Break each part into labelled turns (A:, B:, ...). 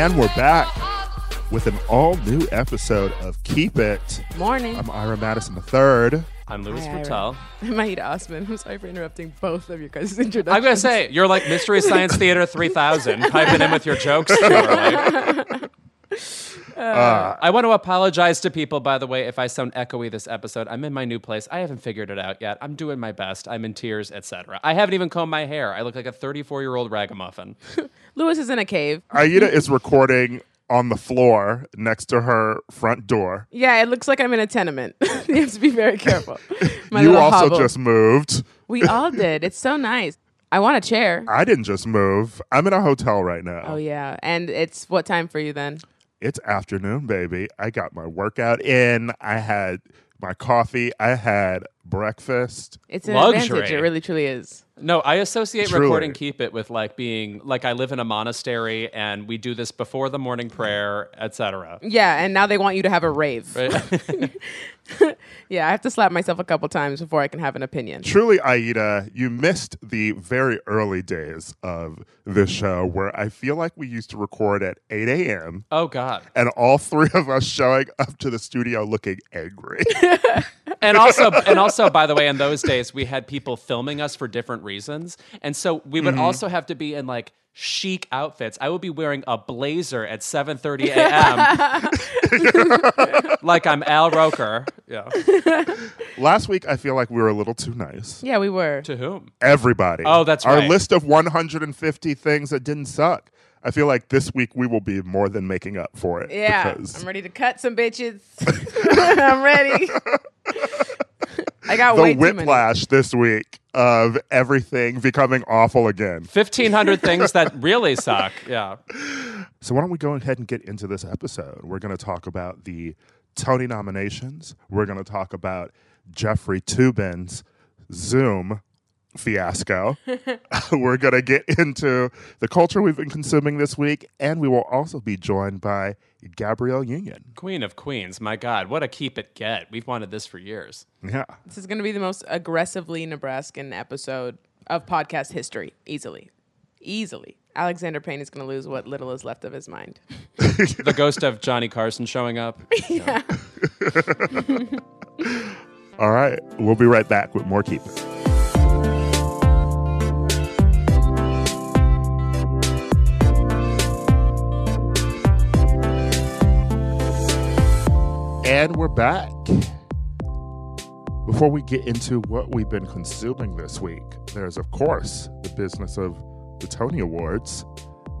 A: And we're back with an all new episode of Keep It.
B: Morning.
A: I'm Ira Madison III.
C: I'm Louis
B: Hi, Ira. I'm Aida Osman. I'm sorry for interrupting both of your guys' introductions.
C: I'm gonna say you're like Mystery Science Theater 3000, piping in with your jokes too early. Uh, uh, I want to apologize to people, by the way, if I sound echoey this episode. I'm in my new place. I haven't figured it out yet. I'm doing my best. I'm in tears, etc. I haven't even combed my hair. I look like a 34 year old ragamuffin.
B: Louis is in a cave.
A: Uh, Aida is recording on the floor next to her front door.
B: Yeah, it looks like I'm in a tenement. you have to be very careful. My
A: you also
B: hovel.
A: just moved.
B: We all did. It's so nice. I want a chair.
A: I didn't just move. I'm in a hotel right now.
B: Oh yeah, and it's what time for you then?
A: It's afternoon, baby. I got my workout in. I had my coffee. I had breakfast.
B: It's an
C: Luxury.
B: advantage. It really, truly is.
C: No, I associate
A: Truly.
C: recording Keep It with like being like I live in a monastery and we do this before the morning prayer, etc.
B: Yeah, and now they want you to have a rave.
C: Right?
B: Yeah, I have to slap myself a couple times before I can have an opinion.
A: Truly, Aida, you missed the very early days of the show where I feel like we used to record at 8 a.m.
C: oh God.
A: and all three of us showing up to the studio looking angry.
C: and also and also by the way in those days we had people filming us for different reasons and so we would mm-hmm. also have to be in like chic outfits i would be wearing a blazer at 7.30 a.m like i'm al roker yeah
A: Last week, I feel like we were a little too nice.
B: Yeah, we were.
C: to whom
A: Everybody.
C: Oh, that's
A: Our
C: right.
A: list of 150 things that didn't suck. I feel like this week we will be more than making up for it.
B: Yeah,
A: because
B: I'm ready to cut some bitches. I'm ready. I got
A: the
B: way too
A: whiplash this week of everything becoming awful again.
C: 1500 things that really suck yeah
A: So why don't we go ahead and get into this episode? We're going to talk about the Tony nominations. We're going to talk about Jeffrey Toobin's Zoom fiasco. We're going to get into the culture we've been consuming this week, and we will also be joined by Gabrielle Union.
C: queen of queens my god what a keep it get we've wanted this for years
A: Yeah.
B: This is going to be the most aggressively Nebraskan episode of podcast history, easily. Easily. Alexander Payne is going to lose what little is left of his mind.
C: the ghost of johnny carson showing up Yeah.
A: All right. We'll be right back with more Keep It. And we're back. Before we get into what we've been consuming this week, there's, of course, the business of the Tony Awards,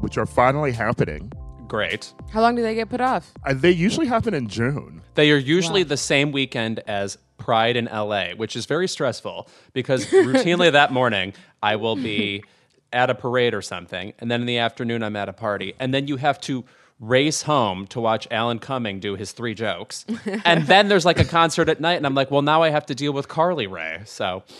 A: which are finally happening.
C: great
B: How long do they get put off?
A: Uh, they usually happen in June.
C: They are usually
B: Wow.
C: the same weekend as Pride in LA, which is very stressful because routinely that morning I will be at a parade or something, and then in the afternoon I'm at a party, and then you have to race home to watch Alan Cumming do his three jokes, and then there's like a concert at night, and I'm like, well, now I have to deal with Carly Rae, so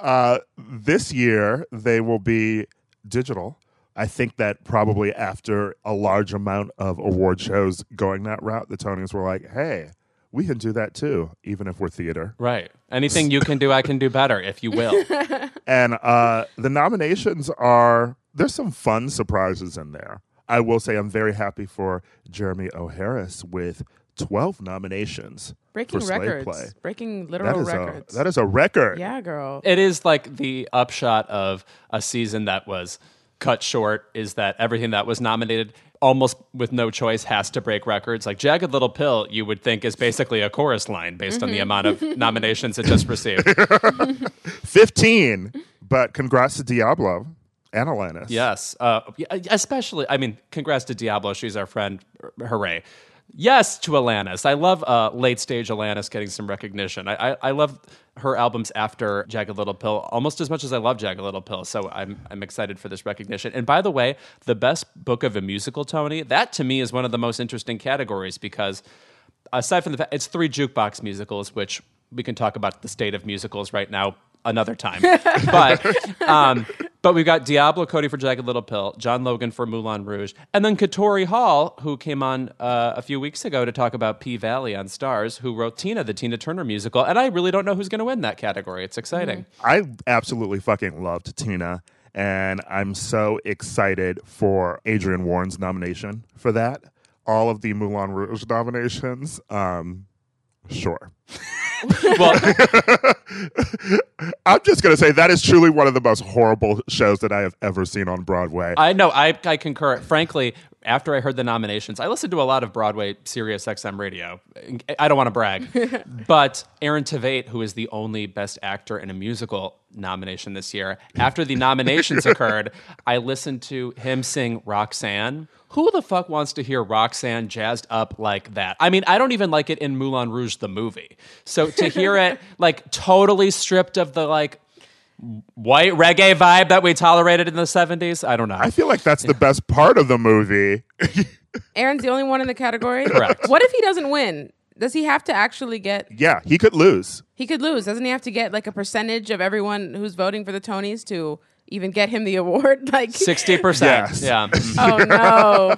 A: Uh, this year they will be digital. I think that probably after a large amount of award shows going that route, the Tonys were like, "Hey, we can do that too, even if we're theater."
C: right, anything you can do, I can do better if you will.
A: And uh, the nominations are there's some fun surprises in there. I will say I'm very happy for Jeremy O. Harris with 12 nominations
B: Breaking
A: for Slave
B: records.
A: Play.
B: Breaking
A: That
B: literal
A: is
B: records.
A: a that is a record.
B: yeah, girl.
C: it is like the upshot of a season that was cut short is that everything that was nominated almost with no choice has to break records like jagged little pill you would think is basically a chorus line based on the mm-hmm. amount of nominations it just received
A: 15, but congrats to Diablo and Alanis.
C: yes uh, especially i mean congrats to diablo she's our friend hooray Yes to Alanis. I love uh, late stage Alanis getting some recognition. I, I, I love her albums after Jagged Little Pill almost as much as I love Jagged Little Pill. So I'm, I'm excited for this recognition. And by the way, the best book of a musical, Tony, that to me is one of the most interesting categories because aside from the fact it's three jukebox musicals, which we can talk about the state of musicals right now another time. but um, but we've got Diablo Cody for Jagged Little Pill, John Logan for Moulin Rouge, and then Katori Hall, who came on uh, a few weeks ago to talk about P Valley on Starz, who wrote Tina, the Tina Turner musical. And I really don't know who's going to win that category. It's exciting.
A: I absolutely fucking loved Tina, and I'm so excited for Adrienne Warren's nomination for that. All of the Moulin Rouge nominations, um, sure.
C: Well,
A: I'm just gonna say that is truly one of the most horrible shows that I have ever seen on Broadway.
C: I know. I, I concur. Frankly, after I heard the nominations, I listened to a lot of Broadway Sirius XM radio. I don't want to brag, but Aaron Tveit, who is the only Best Actor in a Musical nomination this year, after the nominations occurred, I listened to him sing Roxanne. Who the fuck wants to hear Roxanne jazzed up like that? I mean, I don't even like it in Moulin Rouge, the movie. So to hear it like totally stripped of the like white reggae vibe that we tolerated in the 70s, I don't know.
A: I feel like that's the best part of the movie.
B: Aaron's the only one in the category.
C: Correct.
B: What if he doesn't win? Does he have to actually get?
A: yeah, he could lose.
B: He could lose. Doesn't he have to get like a percentage of everyone who's voting for the Tonys to even get him the award? Like,
C: 60%. Yeah.
B: oh no.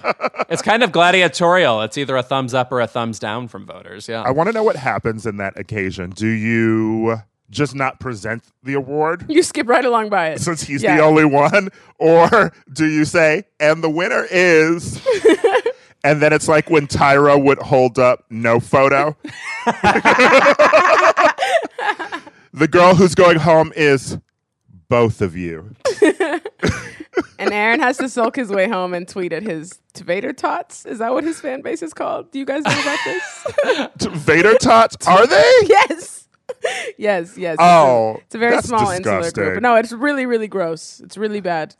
C: It's kind of gladiatorial. It's either a thumbs up or a thumbs down from voters. Yeah.
A: I want to know what happens in that occasion. Do you just not present the award
B: You skip right along by it.
A: since he's
B: Yeah.
A: the only one, or do you say, and the winner is? And then it's like when Tyra would hold up no photo. the girl who's going home is both of you.
B: And Aaron has to sulk his way home and tweet at his Vader tots. Is that what his fan base is called? Do you guys know about this?
A: Vader tots, are they?
B: yes. Yes, yes. It's a-
A: Oh,
B: it's a, very
A: that's
B: small insular
A: disgusting.
B: group. No, it's really, really gross. It's really bad.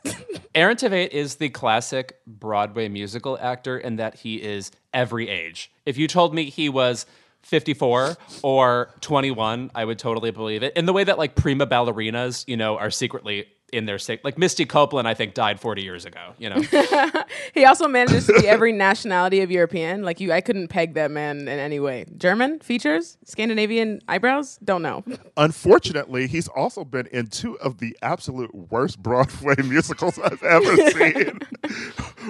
C: Aaron Tveit is the classic Broadway musical actor in that he is every age. If you told me he was 54 or 21, I would totally believe it. In the way that like prima ballerinas, you know, are secretly in their sick. Like Misty Copeland, I think died 40 years ago. You know,
B: he also manages to be every nationality of European. Like you, I couldn't peg that man in any way. German features, Scandinavian eyebrows. Don't know.
A: Unfortunately, he's also been in two of the absolute worst Broadway musicals I've ever seen.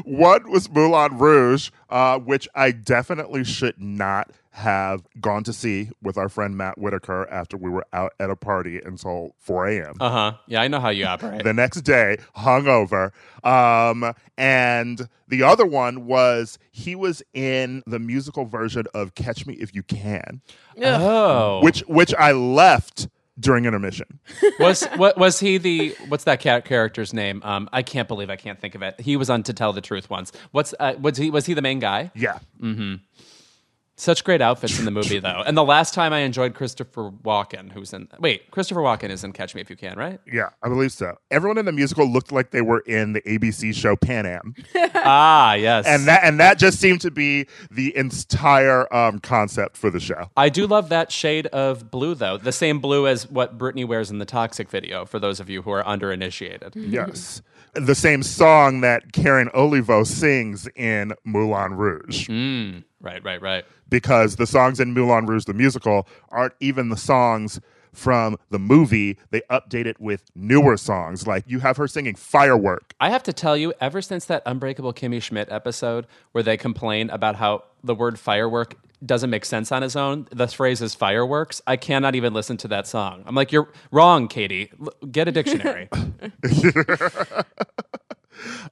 A: One was Moulin Rouge, uh, which I definitely should not have gone to see with our friend Matt Whitaker after we were out at a party until 4 a.m.
C: uh huh. Yeah, I know how you operate.
A: the next day, hungover. Um, and the other one was he was in the musical version of Catch Me If You Can,
C: oh,
A: which which I left during intermission.
C: was what was he the what's that cat character's name? Um, I can't believe I can't think of it. He was on To Tell the Truth once. What's uh, was he was he the main guy?
A: Yeah.
C: Such great outfits in the movie though. And the last time I enjoyed Christopher Walken, who's in wait, Christopher Walken is in Catch Me If You Can, right?
A: Yeah, I believe so. Everyone in the musical looked like they were in the ABC show Pan Am,
C: ah, yes.
A: and that and that just seemed to be the entire um, concept for the show.
C: I do love that shade of blue though. The same blue as what Britney wears in the Toxic video for those of you who are underinitiated.
A: Yes, the same song that Karen Olivo sings in Moulin Rouge.
C: Mm, right, right, right.
A: because the songs in Moulin Rouge the musical aren't even the songs from the movie. They update it with newer songs. Like you have her singing Firework.
C: I have to tell you, ever since that Unbreakable Kimmy Schmidt episode where they complain about how the word firework doesn't make sense on its own, the phrase is fireworks, I cannot even listen to that song. I'm like, you're wrong, Katy. L- get a dictionary.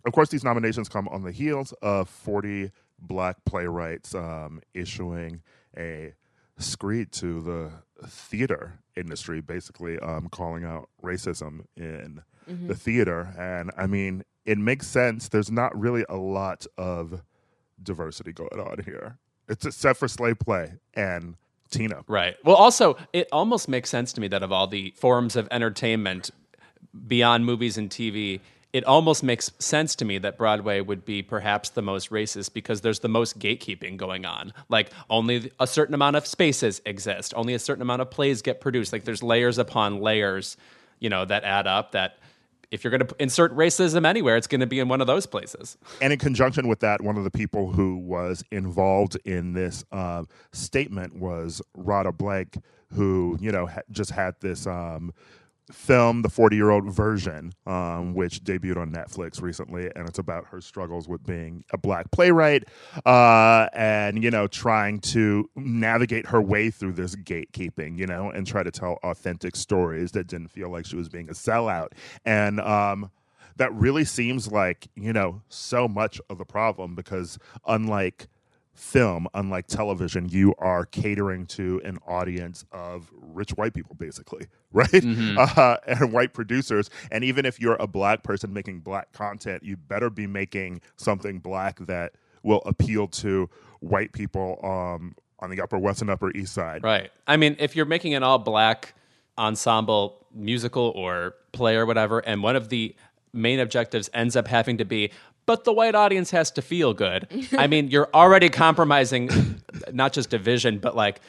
A: Of course, these nominations come on the heels of 40 black playwrights um, issuing a screed to the theater industry, basically um, calling out racism in the theater. And I mean, it makes sense. There's not really a lot of diversity going on here. It's except for slave play and Tina.
C: Right. Well, also, it almost makes sense to me that of all the forms of entertainment beyond movies and TV, it almost makes sense to me that Broadway would be perhaps the most racist because there's the most gatekeeping going on. Like only a certain amount of spaces exist, only a certain amount of plays get produced. Like there's layers upon layers, you know, that add up that if you're going to insert racism anywhere, it's going to be in one of those places.
A: And in conjunction with that, one of the people who was involved in this uh, statement was Radha Blank, who you know ha- just had this um, film, the 40 year old version, um, which debuted on Netflix recently, and it's about her struggles with being a black playwright uh, and, you know, trying to navigate her way through this gatekeeping, you know, and try to tell authentic stories that didn't feel like she was being a sellout. And, um, that really seems like, you know, so much of the problem because unlike film, unlike television, you are catering to an audience of rich white people, basically, right? Mm-hmm. Uh, and white producers. And even if you're a black person making black content, you better be making something black that will appeal to white people um, on the Upper West and Upper East Side.
C: Right. I mean, if you're making an all black ensemble musical or play or whatever, and one of the main objectives ends up having to be but the white audience has to feel good. I mean, you're already compromising not just division, but like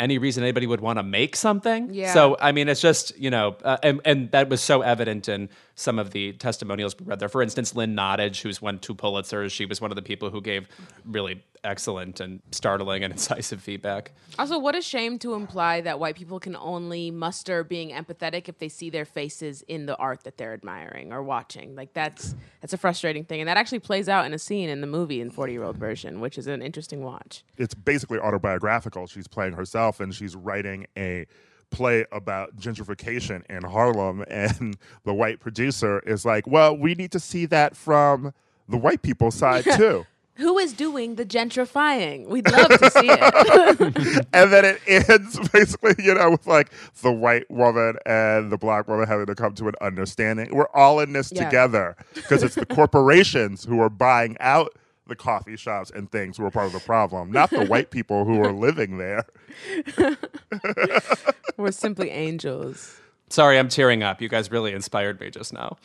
C: any reason anybody would want to make something.
B: Yeah.
C: So I mean, it's just you know, uh, and and that was so evident in some of the testimonials we read there. For instance, Lynn Nottage, who's won two Pulitzers, she was one of the people who gave really excellent and startling and incisive feedback.
B: Also, what a shame to imply that white people can only muster being empathetic if they see their faces in the art that they're admiring or watching. Like that's that's a frustrating thing, and that actually plays out in a scene in the movie in Forty Year Old Version, which is an interesting watch.
A: It's basically autobiographical. She's playing herself, and she's writing a play about gentrification in Harlem, and the white producer is like, "Well, we need to see that from the white people's side too."
B: Who is doing the gentrifying? We'd love to see it.
A: and then it ends basically, you know, with like the white woman and the black woman having to come to an understanding. We're all in this
B: Yeah.
A: together because it's the corporations who are buying out the coffee shops and things who are part of the problem, not the white people who are living there.
B: We're simply angels.
C: Sorry, I'm tearing up. You guys really inspired me just now.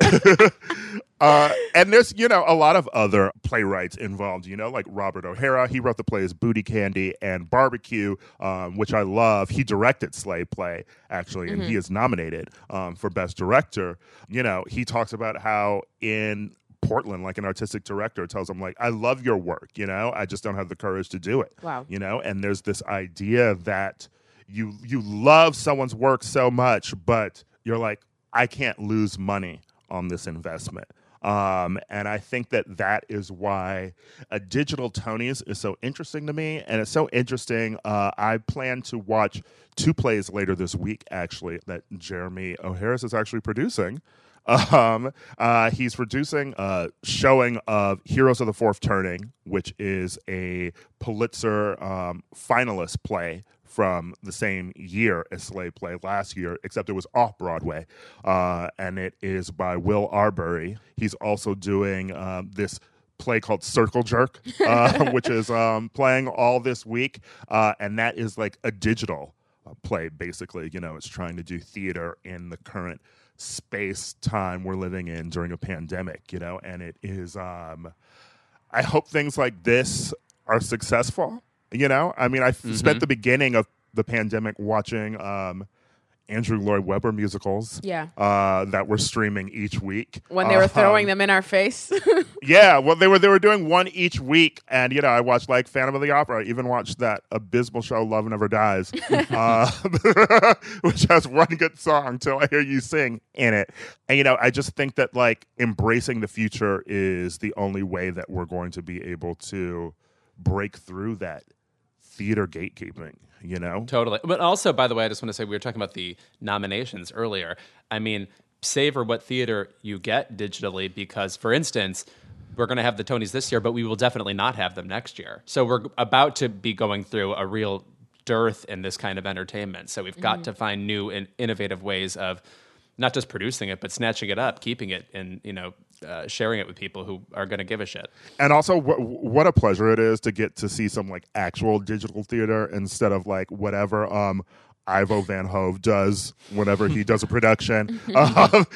A: Uh, and there's, you know, a lot of other playwrights involved, you know, like Robert O'Hara. He wrote the plays Booty Candy and Barbecue, um, which I love. He directed Slave Play, actually, and he is nominated um, for Best Director. You know, he talks about how in Portland, like an artistic director tells them like, I love your work, you know, I just don't have the courage to do it.
B: Wow.
A: You know, and there's this idea that you you love someone's work so much, but you're like, I can't lose money on this investment. Um, and I think that that is why a digital Tonys is so interesting to me. And it's so interesting. Uh, I plan to watch two plays later this week, actually, that Jeremy O. Harris is actually producing. Um, uh, he's producing a showing of Heroes of the Fourth Turning, which is a Pulitzer um, finalist play from the same year as Slave Play last year, except it was off Broadway. Uh, and it is by Will Arbery. He's also doing um, this play called Circle Jerk, uh, which is um, playing all this week. Uh, and that is like a digital uh, play, basically. You know, it's trying to do theater in the current space time we're living in during a pandemic, you know, and it is, um, I hope things like this are successful. You know, I mean, I
B: Mm-hmm.
A: spent the beginning of the pandemic watching um, Andrew Lloyd Webber musicals.
B: Yeah.
A: Uh, that were streaming each week
B: When they were throwing
A: Um,
B: them in our face.
A: Yeah, well, they were they were doing one each week, and you know, I watched like Phantom of the Opera. I even watched that abysmal show, Love Never Dies, uh, which has one good song "Till I Hear You Sing" in it. And you know, I just think that like embracing the future is the only way that we're going to be able to break through that theater gatekeeping. You know,
C: Totally. But also, by the way, I just want to say we were talking about the nominations earlier. I mean, savor what theater you get digitally because, for instance, we're going to have the Tonys this year, but we will definitely not have them next year. So we're about to be going through a real dearth in this kind of entertainment. So we've got mm-hmm. to find new and innovative ways of not just producing it, but snatching it up, keeping it, and you know, uh, sharing it with people who are going to give a shit.
A: and also wh- what a pleasure it is to get to see some like actual digital theater instead of like whatever um Ivo Van Hove does whenever he does a production. Um,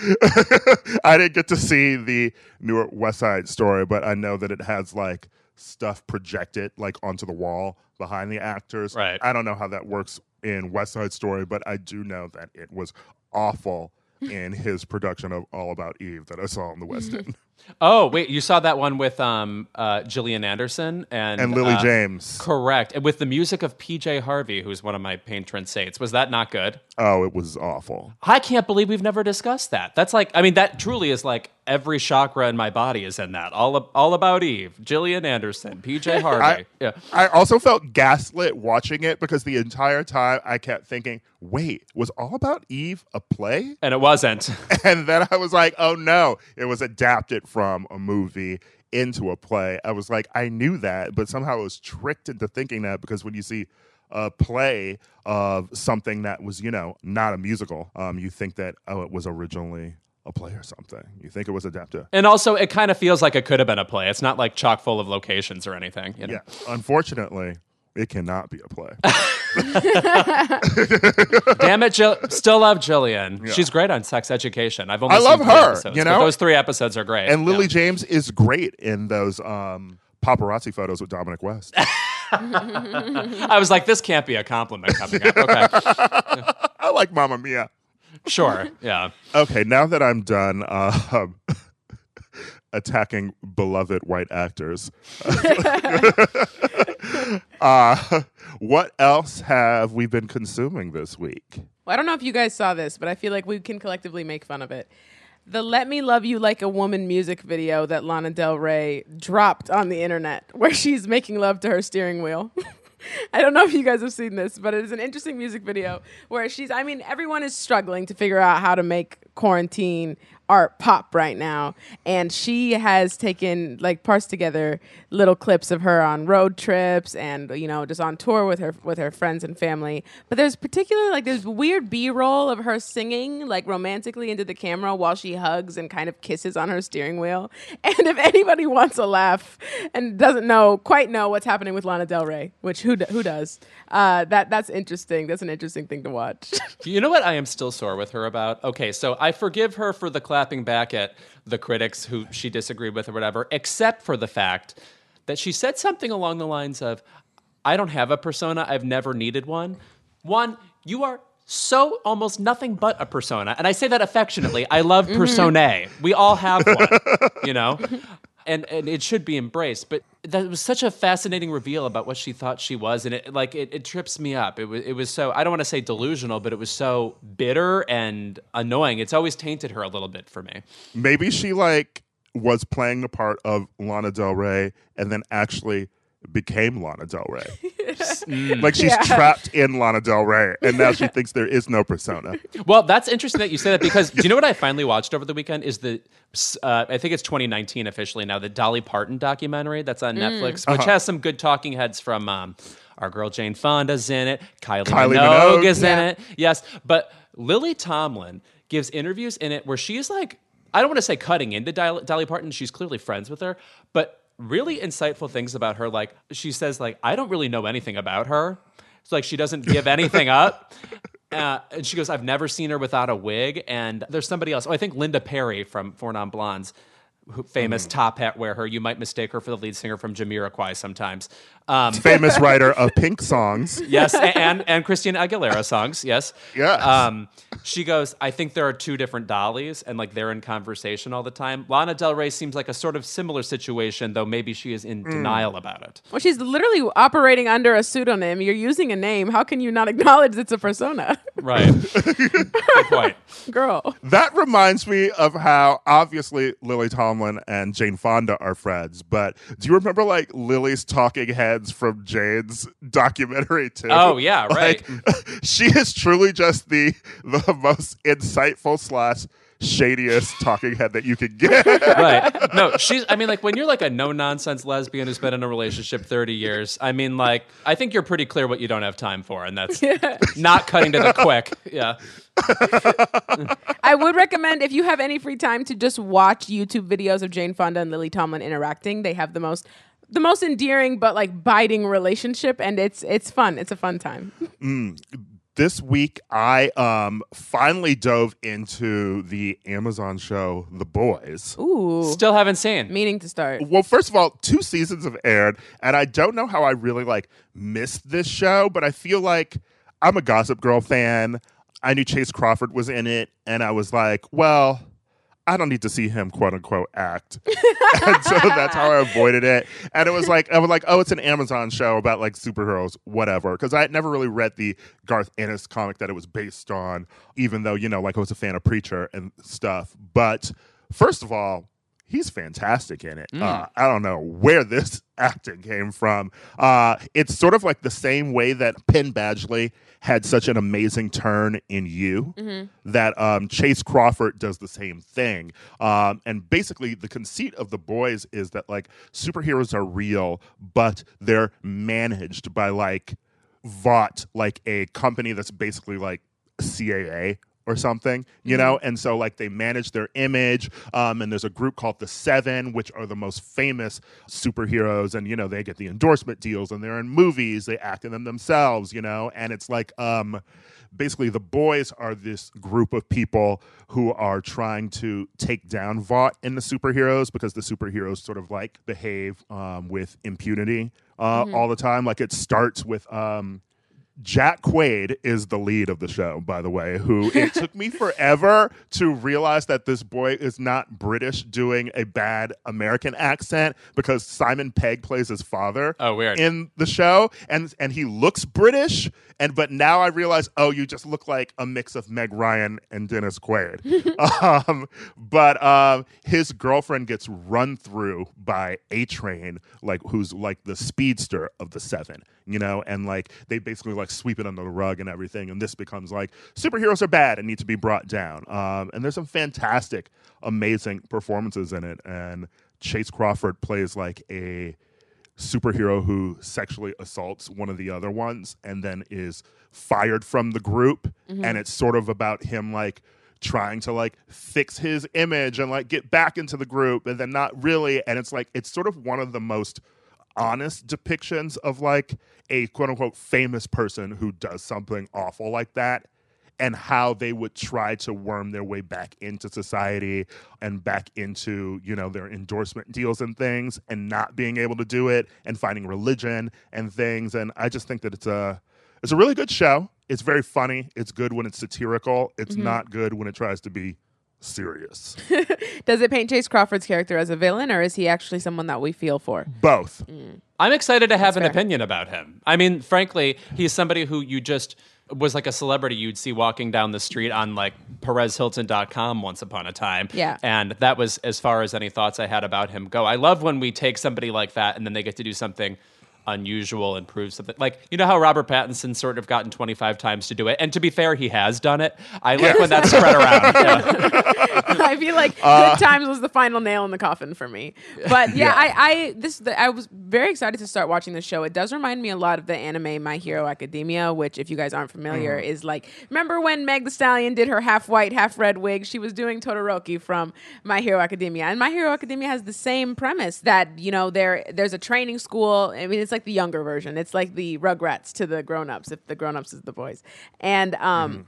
A: I didn't get to see the newer West Side Story, but I know that it has like stuff projected like onto the wall behind the actors.
C: Right.
A: I don't know how that works in West Side Story, but I do know that it was awful in his production of All About Eve that I saw in the West End.
C: Oh wait, you saw that one with um, uh, Gillian Anderson and
A: And Lily
C: uh,
A: James.
C: Correct, and with the music of PJ Harvey, who's one of my patron saints. Was that not good?
A: Oh, it was awful.
C: I can't believe we've never discussed that. That's like, I mean, that truly is like every chakra in my body is in that. All, all about Eve, Gillian Anderson, PJ Harvey.
A: I,
C: yeah.
A: I also felt gaslit watching it because the entire time I kept thinking, wait, was All About Eve a play?
C: And it wasn't.
A: And then I was like, oh no, it was adapted from a movie into a play. I was like, I knew that, but somehow I was tricked into thinking that because when you see a play of something that was, you know, not a musical, um, you think that, oh, it was originally a play or something. You think it was adapted.
C: and also, it kind of feels like it could have been a play. It's not like chock full of locations or anything. You know?
A: Yeah. Unfortunately, it cannot be a play.
C: Damn it, Jill. Still love Gillian. She's great on sex education. I've only
A: I love her,
C: episodes,
A: you know?
C: those three episodes are great.
A: And Lily
C: Yeah.
A: James is great in those um, paparazzi photos with Dominic West.
C: I was like, this can't be a compliment coming up. Okay,
A: I like Mamma Mia.
C: Sure. Yeah.
A: Okay, now that I'm done uh, attacking beloved white actors, uh, what else have we been consuming this week?
B: Well, I don't know if you guys saw this, but I feel like we can collectively make fun of it. The Let Me Love You Like a Woman music video that Lana Del Rey dropped on the internet, where she's making love to her steering wheel. I don't know if you guys have seen this, but it is an interesting music video where she's, I mean, everyone is struggling to figure out how to make quarantine art pop right now. And she has taken, like, parsed together little clips of her on road trips and, you know, just on tour with her, with her friends and family. But there's particularly, like, there's weird B roll of her singing, like, romantically into the camera while she hugs and kind of kisses on her steering wheel. And if anybody wants a laugh and doesn't know, quite know what's happening with Lana Del Rey, which who, who does, uh, that, that's interesting. That's an interesting thing to watch.
C: You know what I am still sore with her about? Okay, so I forgive her for the clapping back at the critics who she disagreed with or whatever, except for the fact that she said something along the lines of, I don't have a persona, I've never needed one. One, you are so almost nothing but a persona. And I say that affectionately. I love mm-hmm. personae. We all have one, you know? And, and it should be embraced, but that was such a fascinating reveal about what she thought she was, and it like it, it trips me up. It was it was so I don't want to say delusional, but it was so bitter and annoying. It's always tainted her a little bit for me.
A: Maybe she like was playing the part of Lana Del Rey and then actually became Lana Del Rey. Like she's
B: Yeah.
A: trapped in Lana Del Rey, and now she thinks there is no persona.
C: Well, that's interesting that you say that because do you know what I finally watched over the weekend? Is the uh, I think it's 2019 officially now the Dolly Parton documentary that's on Netflix, which has some good talking heads from um, our girl Jane Fonda's in it, Kylie,
A: Kylie
C: Minogue,
A: Minogue.
C: is in it, yes, but Lily Tomlin gives interviews in it where she's like I don't want to say cutting into Dolly, Dolly Parton. She's clearly friends with her, but really insightful things about her. Like she says, like I don't really know anything about her. It's like she doesn't give anything up. Uh, and she goes, I've never seen her without a wig. And there's somebody else. Oh, I think Linda Perry from Four Non Blondes, who, famous top hat wearer. You might mistake her for the lead singer from Jamiroquai sometimes. Um,
A: Famous writer of Pink songs.
C: yes, a- and and Christina Aguilera songs. Yes.
A: Yes.
C: Um, she goes, I think there are two different Dollies, and like they're in conversation all the time. Lana Del Rey seems like a sort of similar situation, though maybe she is in denial about it.
B: well, she's literally operating under a pseudonym. You're using a name. How can you not acknowledge it's a persona?
C: Right. Good point.
B: Girl.
A: That reminds me of how obviously Lily Tomlin and Jane Fonda are friends, but do you remember like Lily's talking heads from Jane's documentary too?
C: Oh, yeah, right.
A: Like, she is truly just the the most insightful slash shadiest talking head that you could get.
C: right. No, she's. I mean, like when you're like a no nonsense lesbian who's been in a relationship 30 years. I mean, like I think you're pretty clear what you don't have time for, and that's not cutting to the quick. Yeah.
B: I would recommend if you have any free time to just watch YouTube videos of Jane Fonda and Lily Tomlin interacting. They have the most the most endearing but like biting relationship and it's it's fun. It's a fun time.
A: this week I um finally dove into the Amazon show The Boys.
B: Ooh,
C: Still haven't seen.
B: meaning to start.
A: Well, first of all, two seasons have aired, and I don't know how I really like missed this show, but I feel like I'm a Gossip Girl fan. I knew Chace Crawford was in it, and I was like, well, I don't need to see him quote unquote act. and so that's how I avoided it. And it was like I was like, oh, it's an Amazon show about like superheroes, whatever. Because I had never really read the Garth Ennis comic that it was based on, even though, you know, like I was a fan of Preacher and stuff. But first of all, he's fantastic in it. Uh, I don't know where this acting came from. Uh, it's sort of like the same way that Penn Badgley had such an amazing turn in You that um, Chace Crawford does the same thing. Um, and basically, the conceit of the boys is that like superheroes are real, but they're managed by like Vought, like a company that's basically like CAA or something, you know? And so, like, they manage their image. Um, and there's a group called the Seven, which are the most famous superheroes. And, you know, they get the endorsement deals and they're in movies, they act in them themselves, you know? And it's like, um, basically, the boys are this group of people who are trying to take down Vought and the superheroes because the superheroes sort of like behave um, with impunity uh, all the time. Like, it starts with. Um, Jack Quaid is the lead of the show, by the way, who it took me forever to realize that this boy is not British doing a bad American accent because Simon Pegg plays his father
C: Oh, weird.
A: in the show and and he looks British and but now I realize oh you just look like a mix of Meg Ryan and Dennis Quaid. um, but um, his girlfriend gets run through by A Train like who's like the speedster of the 7 you know, and like they basically like sweep it under the rug and everything. And this becomes like superheroes are bad and need to be brought down. Um, and there's some fantastic, amazing performances in it. And Chace Crawford plays like a superhero who sexually assaults one of the other ones and then is fired from the group. And it's sort of about him like trying to like fix his image and like get back into the group and then not really. And it's like, it's sort of one of the most honest depictions of like a quote unquote famous person who does something awful like that and how they would try to worm their way back into society and back into you know their endorsement deals and things and not being able to do it and finding religion and things. And i just think that it's a it's a really good show. It's very funny. It's good when it's satirical. It's mm-hmm. not good when it tries to be serious
B: Does it paint Chace Crawford's character as a villain, or is he actually someone that we feel for?
A: both mm.
C: I'm excited to have an
B: fair.
C: opinion about him. I mean, frankly, he's somebody who you just was like a celebrity you'd see walking down the street on like PerezHilton.com once upon a time.
B: Yeah.
C: And that was as far as any thoughts I had about him go. I love when we take somebody like that and then they get to do something unusual and prove something. Like, you know how Robert Pattinson sort of gotten 25 times to do it? And to be fair, he has done it. I like when that's spread around. Yeah.
B: I feel like
A: Uh,
B: Good Times was the final nail in the coffin for me. But yeah, I, I this the, I was very excited to start watching this show. It does remind me a lot of the anime My Hero Academia, which if you guys aren't familiar,
A: Mm.
B: is like remember when Meg the Stallion did her half white, half red wig? She was doing Todoroki from My Hero Academia. And My Hero Academia has the same premise that, you know, there there's a training school. I mean, it's like the younger version. It's like the Rugrats to the grown-ups, if the grown-ups is the boys. And um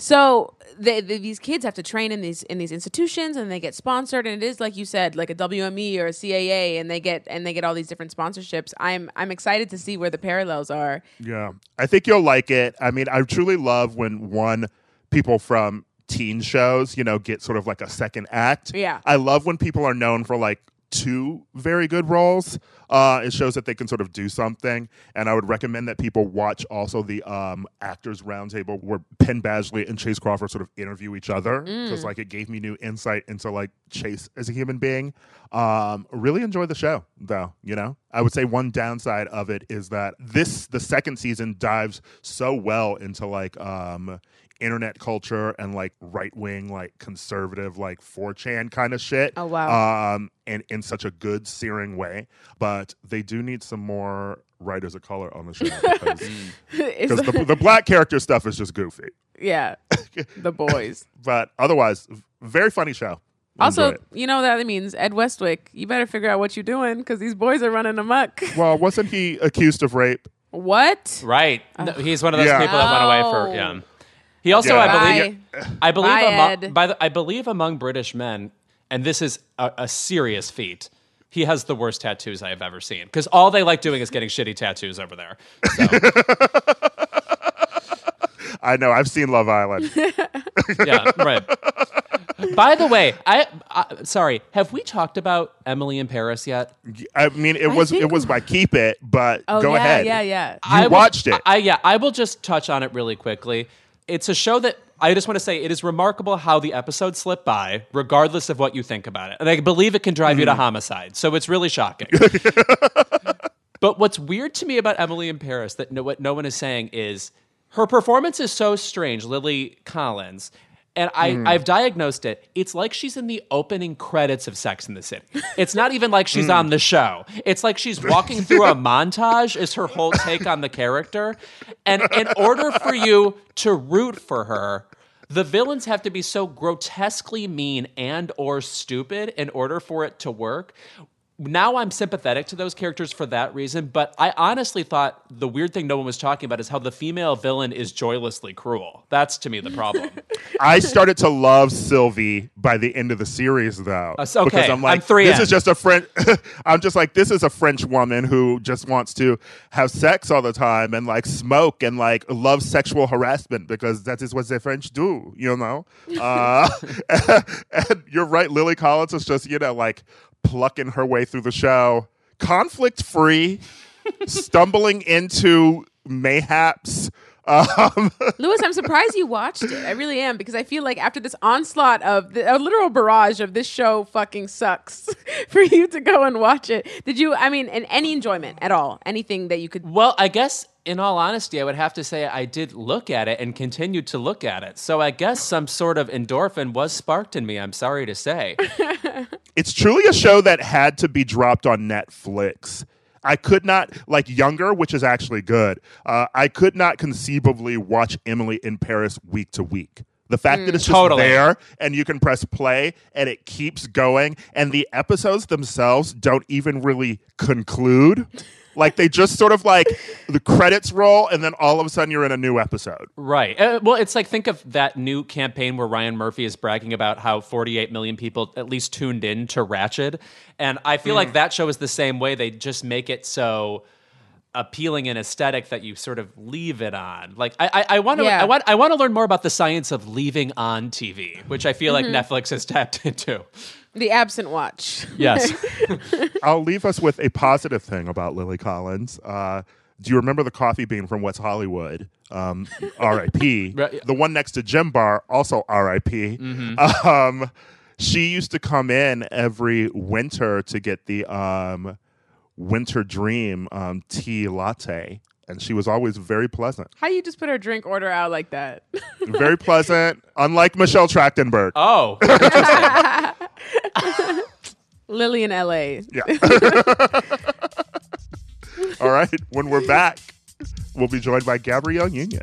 B: so they, they- these kids have to train in these in these institutions, and they get sponsored. And it is like you said, like a WME or a CAA, and they get and they get all these different sponsorships. I'm I'm excited to see where the parallels are.
A: Yeah, I think you'll like it. I mean, I truly love when one people from teen shows, you know, get sort of like a second act.
B: Yeah.
A: I love when people are known for like two very good roles. Uh, it shows that they can sort of do something, and I would recommend that people watch also the um, actors roundtable where Penn Badgley and Chace Crawford sort of interview each other because like it gave me new insight into like Chace as a human being. Um, really enjoy the show though. You know, I would say one downside of it is that this the second season dives so well into like um, internet culture and like right wing, like conservative, like 4chan kind of shit.
B: Oh, wow.
A: Um, and in such a good, searing way. But they do need some more writers of color on the show because the, the black character stuff is just goofy.
B: yeah, the boys.
A: But otherwise, very funny show.
B: Also, you know that means Ed Westwick. You better figure out what you're doing because these boys are running amok.
A: well, wasn't he accused of rape?
B: What?
C: Right. No, he's one of those
A: Yeah.
C: people that went away for yeah. He also,
A: Yeah.
C: I
B: Bye.
C: believe, I believe,
B: Bye,
C: among, by the, I believe among British men, and this is a, a serious feat. He has the worst tattoos I have ever seen because all they like doing is getting shitty tattoos over there. So,
A: I know. I've seen Love Island.
C: yeah, right. By the way, I, I sorry, have we talked about Emily in Paris yet?
A: I mean, it was
B: think-
A: it was my keep it, but
B: Oh
A: go
B: yeah,
A: ahead.
B: yeah, yeah.
A: You
C: I will-
A: watched it.
C: I, yeah, I will just touch on it really quickly. It's a show that I just want to say it is remarkable how the episodes slip by, regardless of what you think about it. And I believe it can drive you
A: Mm-hmm.
C: to homicide. So it's really shocking. but what's weird to me about Emily in Paris that no, what no one is saying is her performance is so strange, Lily Collins. And I,
A: Mm.
C: I've diagnosed it. It's like she's in the opening credits of Sex in the City. It's not even like
A: Mm.
C: she's on the show. It's like she's walking through a montage, is her whole take on the character. And in order for you to root for her, the villains have to be so grotesquely mean and or stupid in order for it to work now I'm sympathetic to those characters for that reason, but I honestly thought the weird thing no one was talking about is how the female villain is joylessly cruel. That's to me the problem.
A: I started to love Sylvie by the end of the series, though.
C: Uh, okay,
A: because I'm like,
C: I'm three
A: this
C: in.
A: is just a French. I'm just like, this is a French woman who just wants to have sex all the time and like smoke and like love sexual harassment because that is what the French do, you know. Uh, and you're right, Lily Collins is just you know like plucking her way through the show, conflict free, stumbling into mayhaps. Um,
B: Louis, I'm surprised you watched it. I really am because I feel like after this onslaught of the, a literal barrage of this show fucking sucks for you to go and watch it. Did you? I mean, and any enjoyment at all? Anything that you could?
C: well, I guess in all honesty, I would have to say I did look at it and continued to look at it. So I guess some sort of endorphin was sparked in me, I'm sorry to say.
A: it's truly a show that had to be dropped on Netflix. I could not like Younger, which is actually good. Uh, I could not conceivably watch Emily in Paris week to week. The fact that it's just
C: Totally.
A: there and you can press play and it keeps going, and the episodes themselves don't even really conclude. Like they just sort of like the credits roll, and then all of a sudden you're in a new episode.
C: Right. Uh, well, it's like think of that new campaign where Ryan Murphy is bragging about how 48 million people at least tuned in to Ratched, and I feel like that show is the same way. They just make it so appealing and aesthetic that you sort of leave it on. Like I, I, I want to,
B: Yeah.
C: I want, I want to learn more about the science of leaving on TV, which I feel like Netflix has tapped into.
B: The absent watch.
C: Yes.
A: I'll leave us with a positive thing about Lily Collins. Uh, do you remember the coffee bean from West Hollywood? Um, R.I.P.
C: Right.
A: The one next to Jim Bar, also R.I.P. Um, she used to come in every winter to get the um, Winter Dream um, tea latte, and she was always very pleasant.
B: How you just put her drink order out like that?
A: Very pleasant, unlike Michelle Trachtenberg.
C: oh,
B: Lily in L.A.
A: Yeah. All right. When we're back, we'll be joined by Gabrielle Union.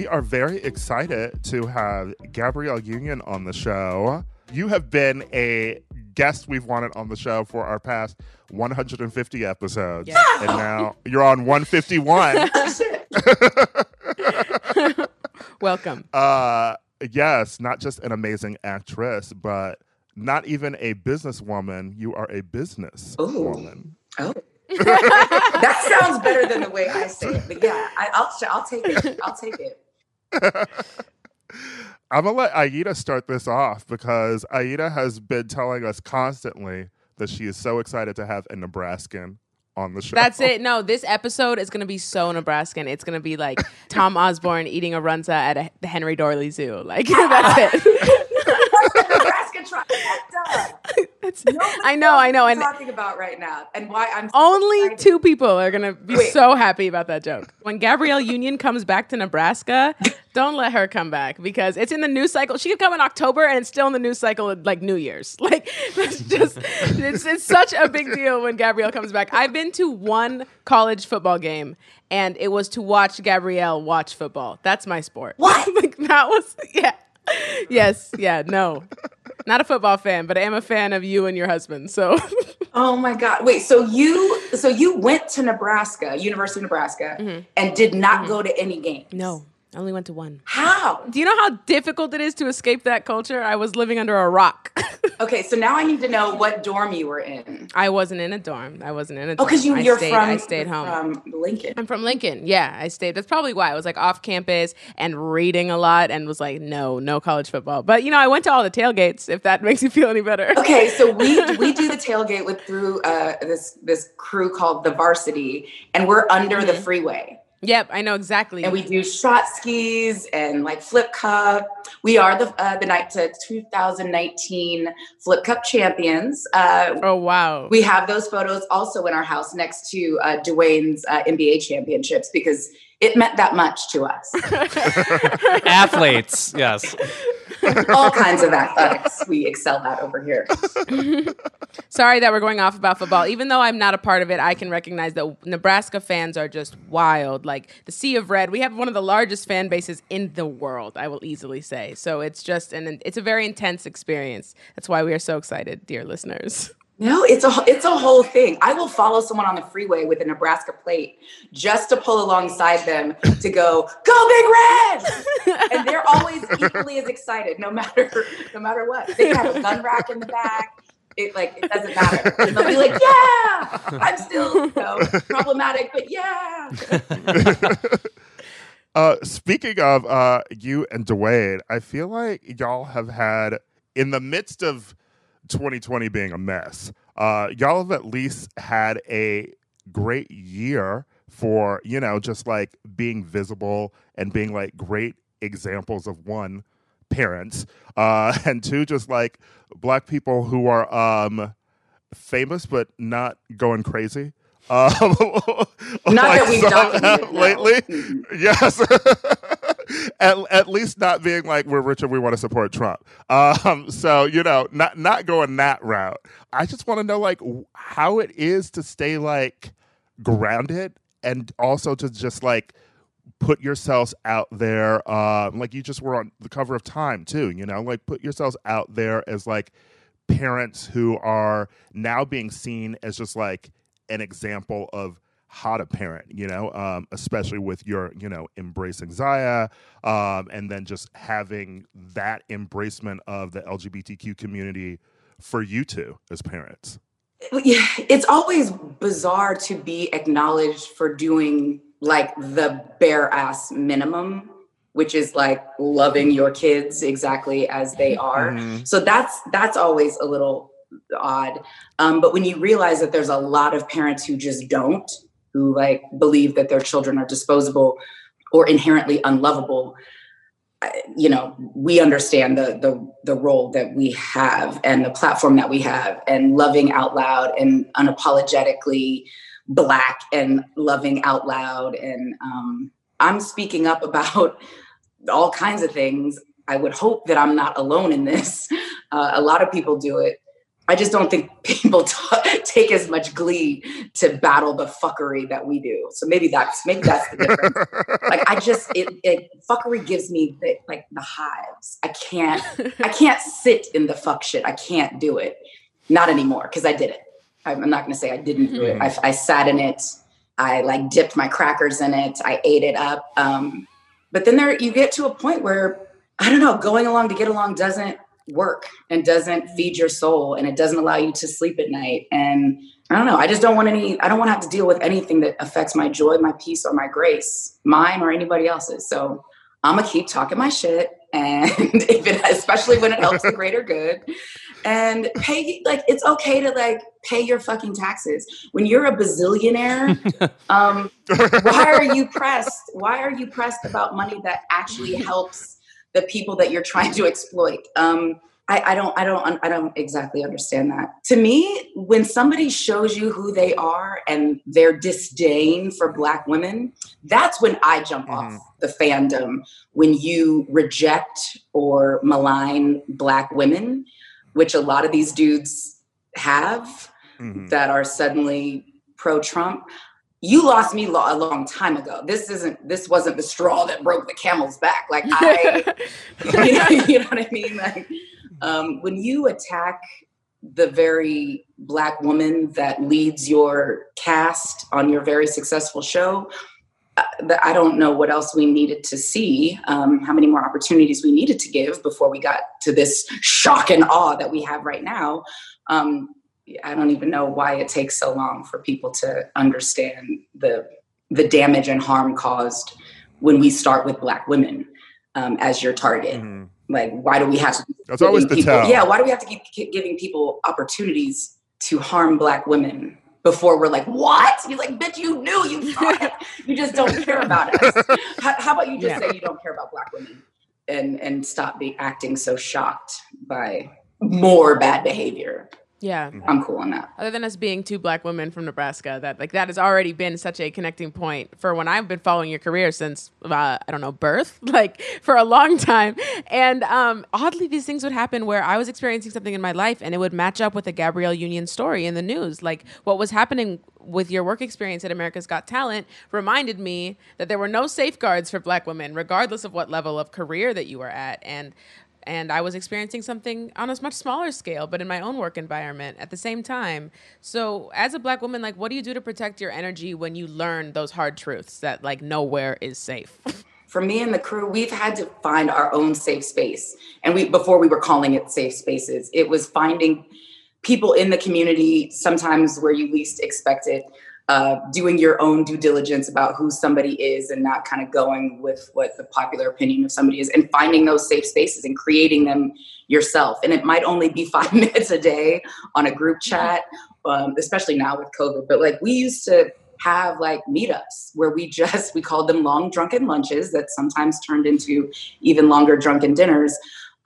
A: We are very excited to have Gabrielle Union on the show. You have been a guest we've wanted on the show for our past 150 episodes.
B: Yes.
A: And now you're on 151.
B: Welcome.
A: uh, yes, not just an amazing actress, but not even a businesswoman. You are a business
D: Ooh.
A: woman.
D: Oh. that sounds better than the way I say it. But yeah, I, I'll I'll take it. I'll take it.
A: I'm gonna let Aida start this off because Aida has been telling us constantly that she is so excited to have a Nebraskan on the show.
B: That's it. No, this episode is going to be so Nebraskan. It's going to be like Tom Osborne eating a runza at a, the Henry Doorly Zoo. Like, that's it.
D: Nebraska trifecta.
B: It's- I know, I know.
D: what
B: And
D: talking about right now, and why I'm so
B: only
D: excited.
B: two people are going to be
D: Wait.
B: so happy about that joke. When Gabrielle Union comes back to Nebraska, don't let her come back because it's in the news cycle. She could come in October and it's still in the news cycle at like New Year's. Like, it's just, it's, it's such a big deal when Gabrielle comes back. I've been to one college football game and it was to watch Gabrielle watch football. That's my sport.
D: What?
B: like, that was, yeah. Yes, yeah, no. Not a football fan, but I am a fan of you and your husband. So
D: Oh my God! Wait, so you so you went to Nebraska, University of Nebraska, and did not go to any games?
B: Mm-hmm. no, I only went to one.
D: How?
B: Do you know how difficult it is to escape that culture? I was living under a rock.
D: Okay, so now I need to know what dorm you were in.
B: I wasn't in a dorm. I wasn't in a
D: Oh,
B: dorm.
D: because you, you're
B: stayed,
D: from
B: I stayed home.
D: from Lincoln.
B: I'm from Lincoln. Yeah, I stayed. That's probably why I was like off campus and reading a lot and was like, no, no college football. But you know, I went to all the tailgates. If that makes you feel any better.
D: Okay, so we we do the tailgate with through uh, this this crew called the Varsity, and we're under the freeway,
B: Yep, I know exactly.
D: and we do shot skis and like flip cup. We are the uh, the night to 2019 flip cup champions. Uh,
B: oh wow.
D: we have those photos also in our house next to uh, Dwayne's uh, NBA championships because it meant that much to us.
C: Athletes, yes.
D: All kinds of athletics we excel at over here.
B: Sorry that we're going off about football. Even though I'm not a part of it, I can recognize that Nebraska fans are just wild. Like the Sea of Red, we have one of the largest fan bases in the world. I will easily say. So it's just an it's a very intense experience. That's why we are so excited, dear listeners.
D: No, it's a it's a whole thing. I will follow someone on the freeway with a Nebraska plate just to pull alongside them to go, go big red. and they're always equally as excited, no matter no matter what. They have a gun rack in the back. It like it doesn't matter. And they'll be like, yeah, I'm still you know, problematic, but yeah.
A: Uh, speaking of uh, you and Dwayne, I feel like y'all have had, in the midst of 2020 being a mess, uh, y'all have at least had a great year for, you know, just like being visible and being like great examples of one, parents, uh, and two, just like black people who are um, famous but not going crazy. Um,
D: Not
A: like
D: that we've
A: some
D: documented,
A: have
D: no.
A: lately. Yes. at, at least not being like we're rich and we want to support Trump. Um, so you know, not not going that route. I just want to know like how it is to stay like grounded and also to just like put yourselves out there. Um, like you just were on the cover of Time too. You know, like put yourselves out there as like parents who are now being seen as just like an example of how to parent, you know, um, especially with your, you know, embracing Zaya, um, and then just having that embracement of the LGBTQ community for you two as parents.
D: yeah, it's always bizarre to be acknowledged for doing like the bare ass minimum, which is like loving your kids exactly as they are.
A: Mhm.
D: So that's that's always a little odd. Um, but when you realize that there's a lot of parents who just don't, who like believe that their children are disposable or inherently unlovable you know we understand the the the role that we have and the platform that we have and loving out loud and unapologetically black and loving out loud and um, i'm speaking up about all kinds of things. I would hope that i'm not alone in this. Uh, a lot of people do it I just don't think people t- take as much glee to battle the fuckery that we do. So maybe that's maybe that's the difference. like I just it, it fuckery gives me the, like the hives. I can't I can't sit in the fuck shit. I can't do it. Not anymore because I did it. I'm I'm not going to say I didn't do it. I, I sat in it. I like dipped my crackers in it. I ate it up. Um, but then there you get to a point where I don't know, going along to get along doesn't work and doesn't feed your soul and it doesn't allow you to sleep at night. And I don't know, I just don't want any, I don't want to have to deal with anything that affects my joy, my peace, or my grace, mine or anybody else's. So I'm gonna keep talking my shit. And if it, especially when it helps the greater good, and pay like it's okay to like pay your fucking taxes when you're a bazillionaire. um, why are you pressed? Why are you pressed about money that actually helps the people that you're trying to exploit? Um, I, I don't, I don't, I don't exactly understand that. To me, when somebody shows you who they are and their disdain for Black women, that's when I jump off the fandom. When you reject or malign Black women, which a lot of these dudes have,
A: Mhm.
D: that are suddenly pro Trump. You lost me a long time ago. This isn't. This wasn't the straw that broke the camel's back. Like I, you, know, you know what I mean? Like um, when you attack the very black woman that leads your cast on your very successful show. uh, I don't know what else we needed to see, um, how many more opportunities we needed to give before we got to this shock and awe that we have right now. Um, I don't even know why it takes so long for people to understand the the damage and harm caused when we start with Black women um, as your target.
A: Mhm.
D: Like, why do we have to? keep
A: That's always the
D: people,
A: tell.
D: Yeah, why do we have to keep, keep giving people opportunities to harm Black women before we're like, what? You're like, bitch, you knew you. You just don't care about us. How, how about you just
B: Yeah.
D: say you don't care about Black women and and stop be acting so shocked by more bad behavior?
B: Yeah.
D: I'm cool on that.
B: Other than us being two black women from Nebraska, that like that has already been such a connecting point for when I've been following your career since uh, I don't know birth, like for a long time. And um, oddly, these things would happen where I was experiencing something in my life, and it would match up with a Gabrielle Union story in the news. Like what was happening with your work experience at America's Got Talent reminded me that there were no safeguards for black women, regardless of what level of career that you were at, and and I was experiencing something on a much smaller scale, but in my own work environment at the same time. So, as a black woman, like, what do you do to protect your energy when you learn those hard truths that like nowhere is safe?
D: for me and the crew, we've had to find our own safe space. And we before we were calling it safe spaces, it was finding people in the community, sometimes where you least expect it, uh, doing your own due diligence about who somebody is and not kind of going with what the popular opinion of somebody is and finding those safe spaces and creating them yourself. And it might only be five minutes a day on a group chat, um, especially now with COVID. But like we used to have like meetups where we just we called them long drunken lunches that sometimes turned into even longer drunken dinners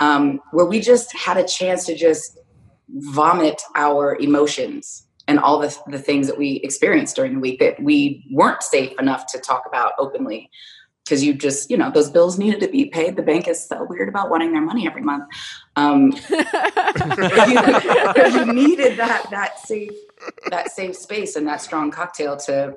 D: um, where we just had a chance to just vomit our emotions and all the, the things that we experienced during the week that we weren't safe enough to talk about openly. Because you just you know those bills needed to be paid. The bank is so weird about wanting their money every month. Um, you, you needed that that safe that safe space and that strong cocktail to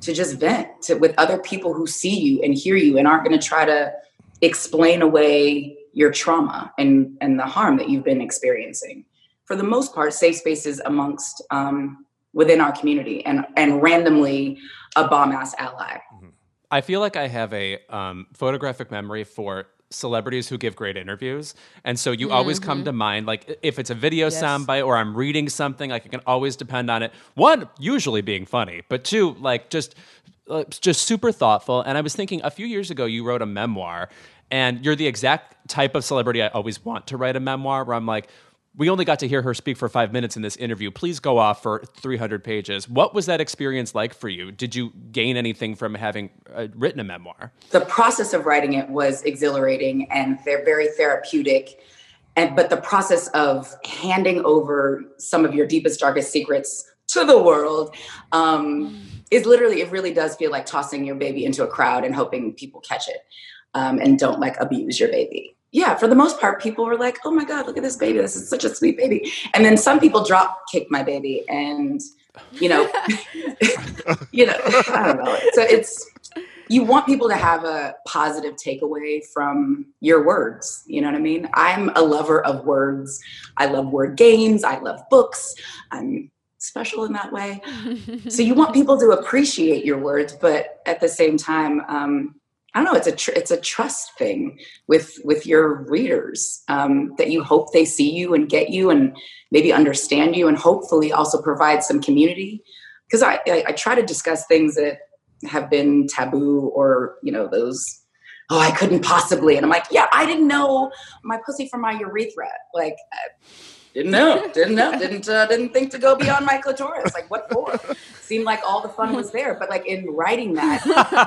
D: to just vent to, with other people who see you and hear you and aren't going to try to explain away your trauma and and the harm that you've been experiencing for the most part safe spaces amongst um, within our community and and randomly a bomb ass ally
C: I feel like I have a um, photographic memory for celebrities who give great interviews, and so you always come to mind. Like if it's a video
B: Yes.
C: soundbite or I'm reading something, like I can always depend on it. One, usually being funny, but two, like just uh, just super thoughtful. And I was thinking a few years ago, you wrote a memoir, and you're the exact type of celebrity I always want to write a memoir. Where I'm like. We only got to hear her speak for five minutes in this interview. Please go off for 300 pages. What was that experience like for you? Did you gain anything from having uh, written a memoir?
D: The process of writing it was exhilarating and they're very therapeutic. And but the process of handing over some of your deepest, darkest secrets to the world um, is literally it really does feel like tossing your baby into a crowd and hoping people catch it um, and don't like abuse your baby yeah, for the most part, people were like, "Oh my god, look at this baby! This is such a sweet baby." And then some people drop kick my baby, and you know, you know, I don't know. So it's you want people to have a positive takeaway from your words. You know what I mean? I'm a lover of words. I love word games. I love books. I'm special in that way. so you want people to appreciate your words, but at the same time, um, I don't know. It's a tr- it's a trust thing with with your readers um, that you hope they see you and get you and maybe understand you and hopefully also provide some community. Because I, I, I try to discuss things that have been taboo or you know those oh I couldn't possibly and I'm like yeah I didn't know my pussy from my urethra like. Uh, didn't know, didn't know, didn't uh, didn't think to go beyond my clitoris. Like what for? Seemed like all the fun was there, but like in writing that,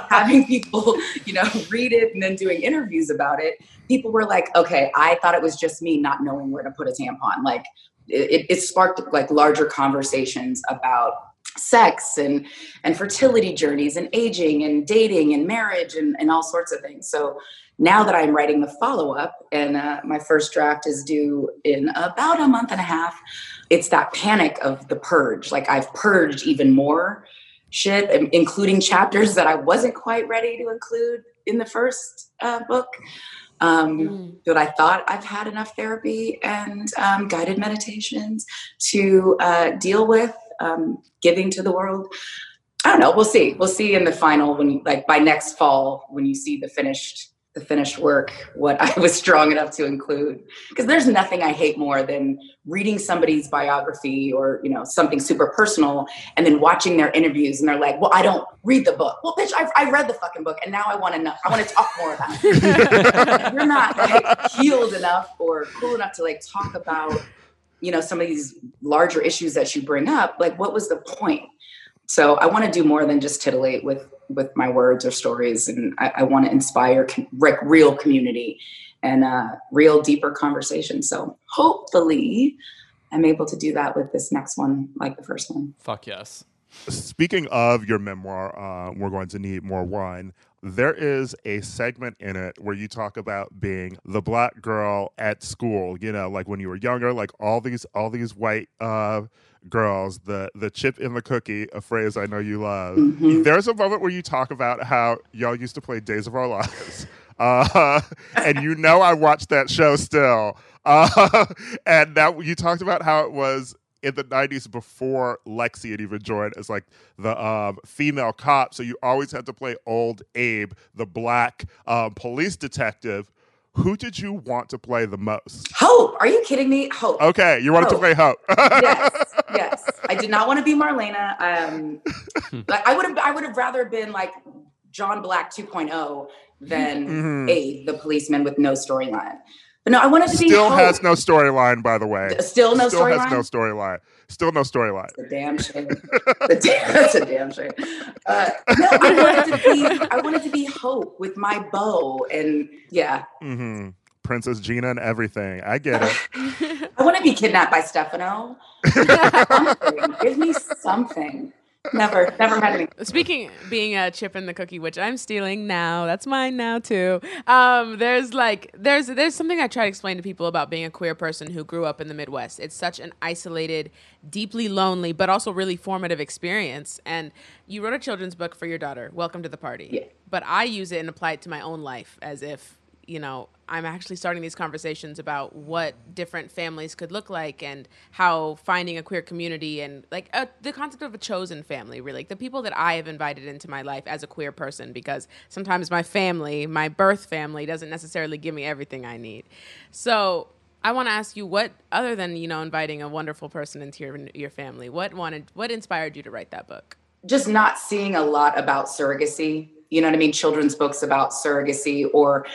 D: having people, you know, read it and then doing interviews about it, people were like, okay, I thought it was just me not knowing where to put a tampon. Like it, it sparked like larger conversations about sex and and fertility journeys and aging and dating and marriage and, and all sorts of things so now that I'm writing the follow up, and uh, my first draft is due in about a month and a half, it's that panic of the purge. Like I've purged even more shit, including chapters that I wasn't quite ready to include in the first uh, book. Um, mm. But I thought I've had enough therapy and um, guided meditations to uh, deal with um, giving to the world. I don't know. We'll see. We'll see in the final when, like, by next fall, when you see the finished the finished work what I was strong enough to include. Because there's nothing I hate more than reading somebody's biography or you know something super personal, and then watching their interviews, and they're like, "Well, I don't read the book." Well, bitch, I've, I read the fucking book, and now I want to know. I want to talk more about it. You're not like healed enough or cool enough to like talk about you know some of these larger issues that you bring up. Like, what was the point? So I want to do more than just titillate with with my words or stories, and I, I want to inspire con- real community and uh, real deeper conversation. So hopefully, I'm able to do that with this next one, like the first one.
C: Fuck yes.
A: Speaking of your memoir, uh, we're going to need more wine. There is a segment in it where you talk about being the black girl at school. You know, like when you were younger, like all these all these white uh, girls, the the chip in the cookie, a phrase I know you love. Mm-hmm. There's a moment where you talk about how y'all used to play Days of Our Lives. Uh, and you know I watched that show still. Uh, and that you talked about how it was in the 90s before Lexie had even joined as like the um, female cop. So you always had to play old Abe, the black um, police detective who did you want to play the most?
D: Hope. Are you kidding me? Hope.
A: Okay, you wanted Hope. to play Hope.
D: yes, yes. I did not want to be Marlena. Um, like I would have. I would have rather been like John Black 2.0 than mm-hmm. Abe, the policeman with no storyline. But no, I wanted to
A: be. Still has no storyline, by the way.
D: Still no storyline. Still has
A: no storyline. Still no storyline.
D: A damn shame. damn, that's a damn shame. Uh, no, I wanted to be. I wanted to be Hope with my bow, and yeah.
A: Mm-hmm. Princess Gina and everything. I get
D: it. I want to be kidnapped by Stefano. Give me something never, never had any.
B: Speaking being a chip in the cookie, which I'm stealing now. That's mine now too. Um, there's like there's there's something I try to explain to people about being a queer person who grew up in the Midwest. It's such an isolated, deeply lonely, but also really formative experience. And you wrote a children's book for your daughter. Welcome to the party.
D: Yeah.
B: But I use it and apply it to my own life as if you know, I'm actually starting these conversations about what different families could look like and how finding a queer community and like uh, the concept of a chosen family, really, like the people that I have invited into my life as a queer person, because sometimes my family, my birth family, doesn't necessarily give me everything I need. So I want to ask you, what other than you know inviting a wonderful person into your your family, what wanted, what inspired you to write that book?
D: Just not seeing a lot about surrogacy. You know what I mean? Children's books about surrogacy or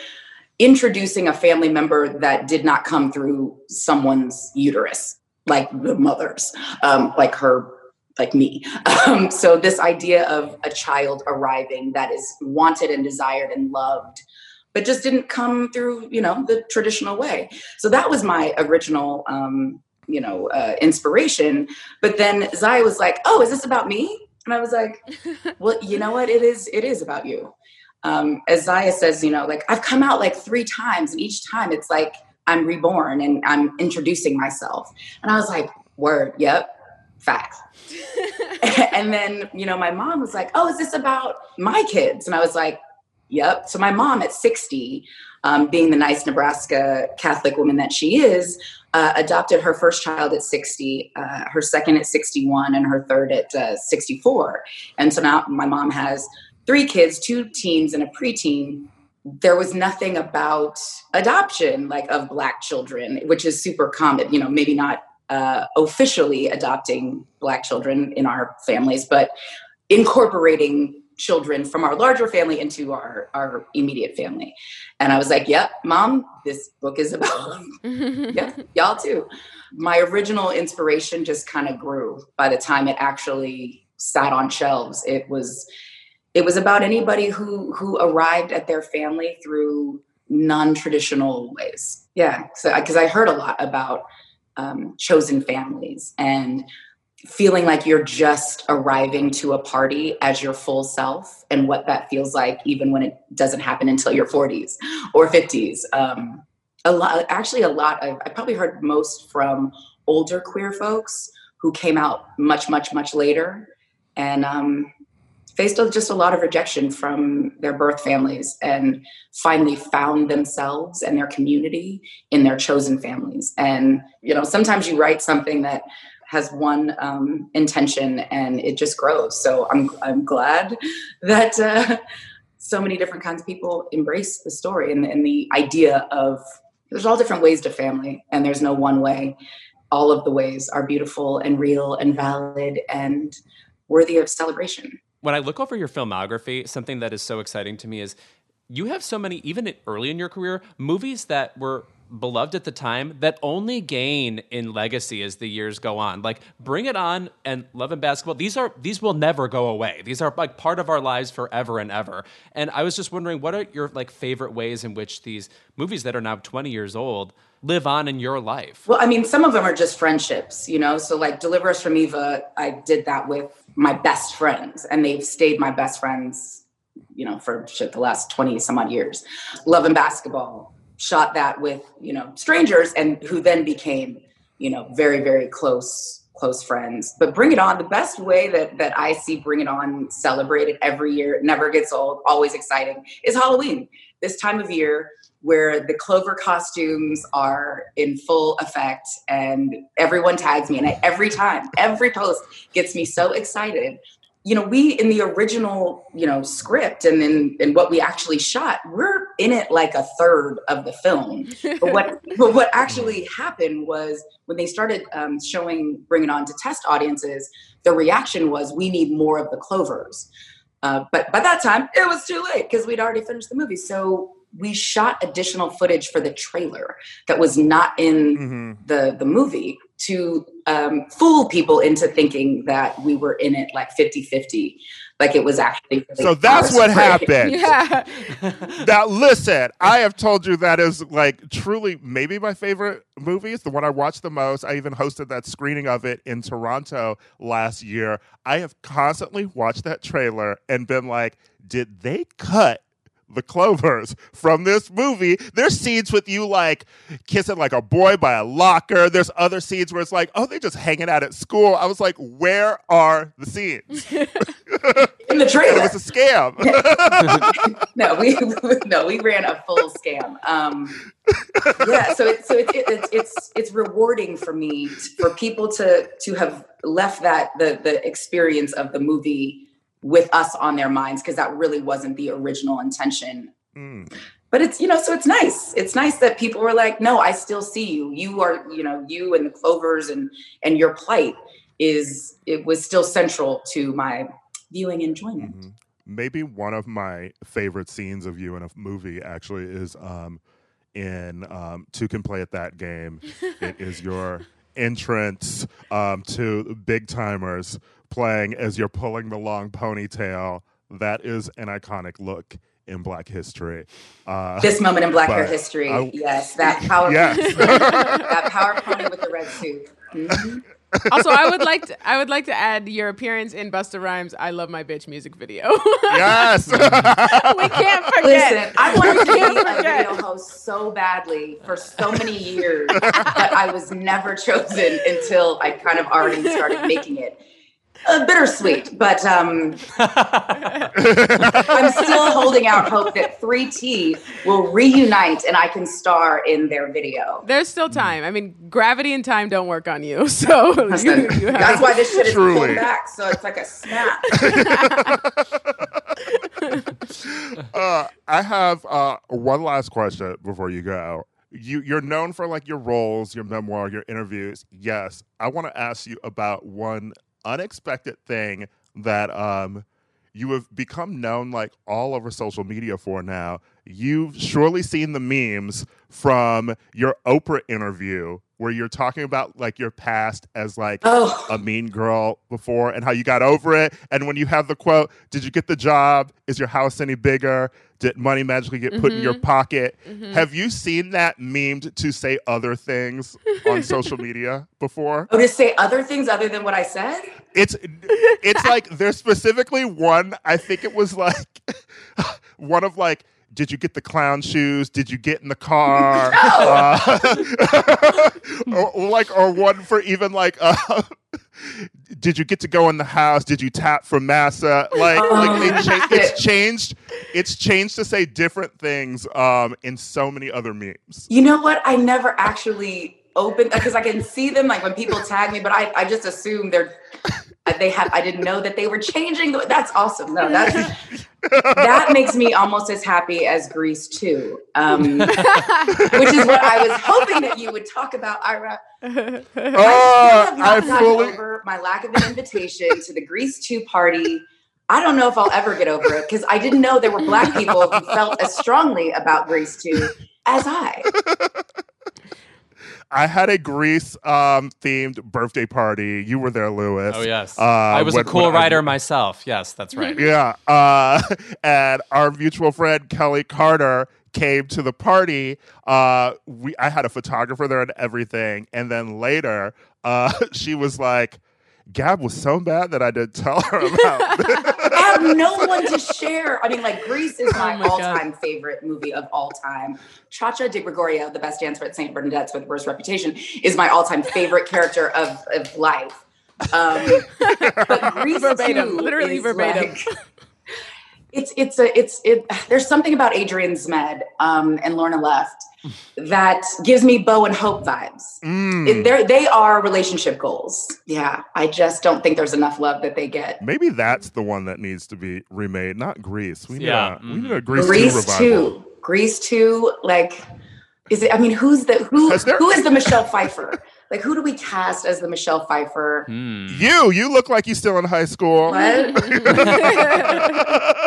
D: introducing a family member that did not come through someone's uterus, like the mother's, um, like her, like me. Um, so this idea of a child arriving that is wanted and desired and loved, but just didn't come through, you know, the traditional way. So that was my original, um, you know, uh, inspiration. But then Zaya was like, "Oh, is this about me?" And I was like, "Well, you know what? It is. It is about you." Um, as Zaya says, you know, like I've come out like three times, and each time it's like I'm reborn and I'm introducing myself. And I was like, word, yep, facts. and then, you know, my mom was like, oh, is this about my kids? And I was like, yep. So my mom at 60, um, being the nice Nebraska Catholic woman that she is, uh, adopted her first child at 60, uh, her second at 61, and her third at uh, 64. And so now my mom has three kids, two teens and a preteen, there was nothing about adoption like of black children, which is super common, you know, maybe not uh, officially adopting black children in our families, but incorporating children from our larger family into our, our immediate family. And I was like, yep, mom, this book is about, yeah, y'all too. My original inspiration just kind of grew by the time it actually sat on shelves. It was, it was about anybody who who arrived at their family through non-traditional ways. Yeah so because I, heard a lot about um, chosen families and feeling like you're just arriving to a party as your full self and what that feels like even when it doesn't happen until your 40s or 50s um, a lot actually a lot of i probably heard most from older queer folks who came out much much much later. And um, faced just a lot of rejection from their birth families and finally found themselves and their community in their chosen families. And, you know, sometimes you write something that has one um, intention and it just grows. So I'm, I'm glad that uh, so many different kinds of people embrace the story and, and the idea of there's all different ways to family and there's no one way. All of the ways are beautiful and real and valid and worthy of celebration
C: when I look over your filmography, something that is so exciting to me is you have so many, even early in your career, movies that were beloved at the time that only gain in legacy as the years go on. Like Bring It On and Love and Basketball, these are these will never go away. These are like part of our lives forever and ever. And I was just wondering what are your like favorite ways in which these movies that are now 20 years old live on in your life?
D: Well, I mean, some of them are just friendships, you know. So like Deliver Us from Eva, I did that with my best friends and they've stayed my best friends you know for shit the last 20 some odd years love and basketball shot that with you know strangers and who then became you know very very close close friends but bring it on the best way that that i see bring it on celebrated every year never gets old always exciting is halloween this time of year where the clover costumes are in full effect and everyone tags me. And I, every time every post gets me so excited. You know we in the original you know script and then and what we actually shot we're in it like a third of the film. But what but what actually happened was when they started um, showing bring it on to test audiences the reaction was we need more of the clovers. Uh, but by that time it was too late because we'd already finished the movie. So we shot additional footage for the trailer that was not in mm-hmm. the the movie to um, fool people into thinking that we were in it like 50-50 like it was actually really
A: so that's what happened. Yeah. Now listen i have told you that is like truly maybe my favorite movie. It's the one i watched the most. I even hosted that screening of it in toronto last year. I have constantly watched that trailer and been like did they cut the Clovers from this movie. There's scenes with you like kissing like a boy by a locker. There's other scenes where it's like, oh, they're just hanging out at school. I was like, where are the scenes?
D: In the trailer.
A: it was a scam.
D: no, we no, we ran a full scam. Um, yeah, so it, so it, it, it's it's it's rewarding for me for people to to have left that the the experience of the movie with us on their minds because that really wasn't the original intention. Mm. But it's, you know, so it's nice. It's nice that people were like, no, I still see you. You are, you know, you and the clovers and and your plight is it was still central to my viewing enjoyment. Mm-hmm.
A: maybe one of my favorite scenes of you in a movie actually is um, in um, Two Can Play at That Game. it is your entrance um, to Big Timers playing as you're pulling the long ponytail. That is an iconic look in Black history. Uh,
D: This moment in Black hair history.
A: I-
D: yes, that power
A: yes.
D: that power pony with the red suit. Mhm.
B: also, I would like to I would like to add your appearance in Busta Rhymes' "I Love My Bitch" music video.
A: yes.
B: we can't forget.
D: Listen, I wanted to be a
B: forget.
D: video host so badly for so many years, but I was never chosen until I kind of already started making it. Uh, bittersweet, but um, I'm still holding out hope that 3T will reunite and I can star in their video.
B: There's still time. I mean, gravity and time don't work on you, so you, you have-
D: that's why this shit is
A: Truly.
D: pulled back, so it's like a snap.
A: uh, I have uh, one last question before you go. You you're known for like your roles, your memoir, your interviews. Yes, I want to ask you about one unexpected thing that um you have become known like all over social media for now. You've surely seen the memes from your Oprah interview where you're talking about like your past as like
D: Oh,
A: a mean girl before and how you got over it. And when you have the quote, Did you get the job? Is your house any bigger? Did money magically get put in your mm-hmm. pocket? Mm-hmm. Have you seen that memed to say other things on social media before?
D: oh, to say other things other than what I said?
A: It's it's like there's specifically one, I think it was like one of like did you get the clown shoes? Did you get in the car? Uh, or, like, or one for even like, uh, did you get to go in the house? Did you tap for massa? Like, like they cha- it's changed. It's changed to say different things um, in so many other memes.
D: You know what? I never actually opened because I can see them like when people tag me, but I, I just assume they're they have I didn't know that they were changing. the- That's awesome. No, that's that makes me almost as happy as Grease 2, um, which is what I was hoping that you would talk about, Ira.
A: Oh,
D: I have
A: I fully.
D: over my lack of an invitation to the Grease 2 party. I don't know if I'll ever get over it because I didn't know there were black people who felt as strongly about Grease 2 as I.
A: I had a Grease um, themed birthday party. You were there, Louis.
C: Oh yes,
A: Uh,
C: I was
A: when-
C: a cool
A: when I-
C: writer myself. Yes, that's right.
A: Yeah. Uh, and our mutual friend Kelly Carter came to the party. Uh, we I had a photographer there and everything. And then later, uh, she was like, Gab was so bad that I didn't tell her about
D: have no one to share. I mean, like Grease is my,
B: Oh my
D: all-time favorite movie of all time. Cha-Cha DiGregorio, the best dancer at St. Bernadette's with the worst reputation, is my all-time favorite character of, of life. Um, but Grease
B: Verbatim,
D: 2
B: literally verbatim.
D: like- it's it's a it's it. There's something about Adrian Zmed um, and Lorna Luft that gives me Bo and Hope vibes.
A: Mm.
D: It- they're, relationship goals. Yeah, I just don't think there's enough love that they get.
A: Maybe that's the one that needs to be remade, not Grease. We need,
C: Yeah,
A: a, we need a
C: mhm.
A: Grease, 2
D: Grease
A: revival.
D: two. Grease two. Like, is it? I mean, who's the who?
A: There-
D: Who is the Michelle Pfeiffer? Like, who do we cast as the Michelle Pfeiffer?
C: Hmm.
A: You, you look like you're still in high school.
D: What?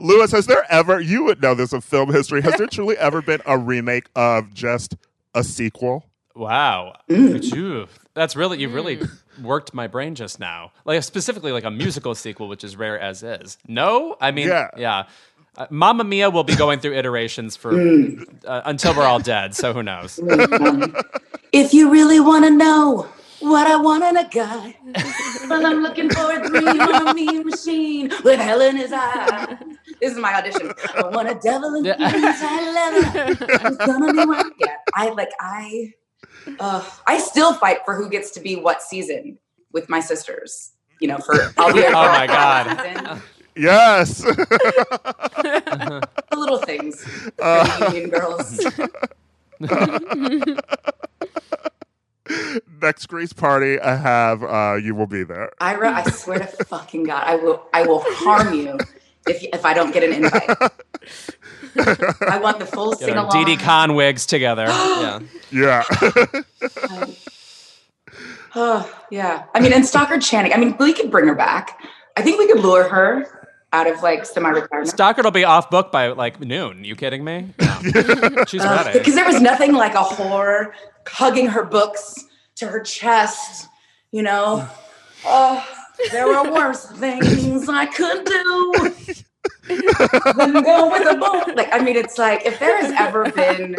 A: Louis, has there ever, you would know this of film history, has there truly ever been a remake of just a sequel?
C: Wow,
D: Mm.
C: Phew. that's really you've really worked my brain just now. Like specifically like a musical sequel, which is rare as is. No, I mean
A: Yeah.
C: yeah. Uh, Mamma Mia will be going through iterations for
D: Mm.
C: uh, until we're all dead. So who knows?
D: if you really want to know what I want in a guy, well, I'm looking for a dream on a mean machine with hell in his eye. This is my audition. I want a devil in
C: Yeah.
D: inside leather. Who's gonna be one? Yeah, I like I. Uh, I still fight for who gets to be what season with my sisters. You know, for I'll be
C: Oh my God.
A: Yes.
D: the little things for the Union girls.
A: Next Grease party I have, uh, you will be there.
D: Ira, I swear to fucking God, I will I will harm you if if I don't get an invite. I want the full
C: Get
D: sing
C: our
D: along.
C: Dee Dee Con wigs together. yeah.
A: Yeah.
D: Oh, yeah. I mean, and Stockard Channing. I mean, we could bring her back. I think we could lure her. out of like semi-retirement.
C: Stockard will be off book by like noon. You kidding me? No. She's ready.
D: Uh, because there was nothing like a whore hugging her books to her chest, you know. Oh, there were worse things I could do than go with a book. Like, I mean, it's like if there has ever been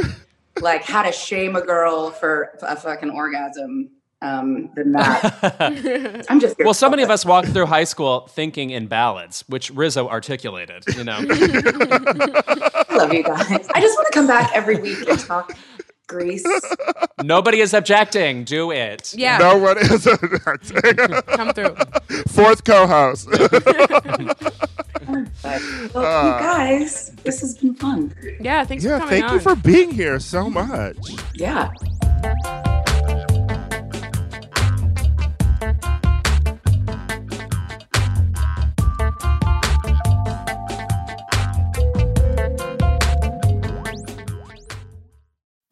D: like how to shame a girl for a fucking orgasm, um, than that. I'm just
C: Well, so many of us walked through high school thinking in ballads, which Rizzo articulated. You know,
D: I love you guys. I just want to come back every week and talk Grease.
C: nobody is objecting. Do it.
B: Yeah,
A: No one is objecting.
B: come through.
A: fourth co-host.
D: But, well, you uh, guys, this has been fun.
B: Yeah, thanks
A: yeah,
B: for coming out.
A: Yeah, thank
B: on.
A: you for being here so much.
D: Yeah.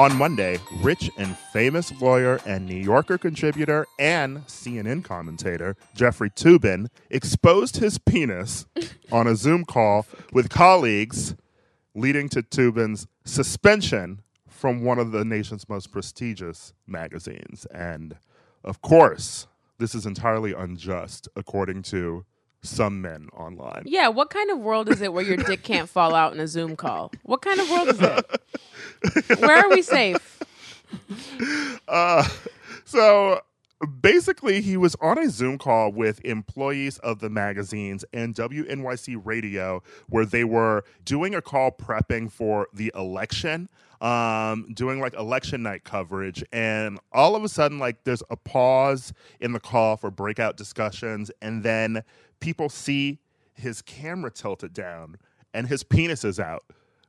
A: On Monday, rich and famous lawyer and New Yorker contributor and CNN commentator Jeffrey Toobin exposed his penis on a Zoom call with colleagues, leading to Toobin's suspension from one of the nation's most prestigious magazines. And of course, this is entirely unjust, according to some men online.
B: Yeah, what kind of world is it where your dick can't fall out in a Zoom call? What kind of world is it? Where are we safe?
A: Uh, so basically, he was on a Zoom call with employees of the magazines and WNYC Radio, where they were doing a call prepping for the election, um, doing like election night coverage. And all of a sudden, like, there's a pause in the call for breakout discussions. And then people see his camera tilted down and his penis is out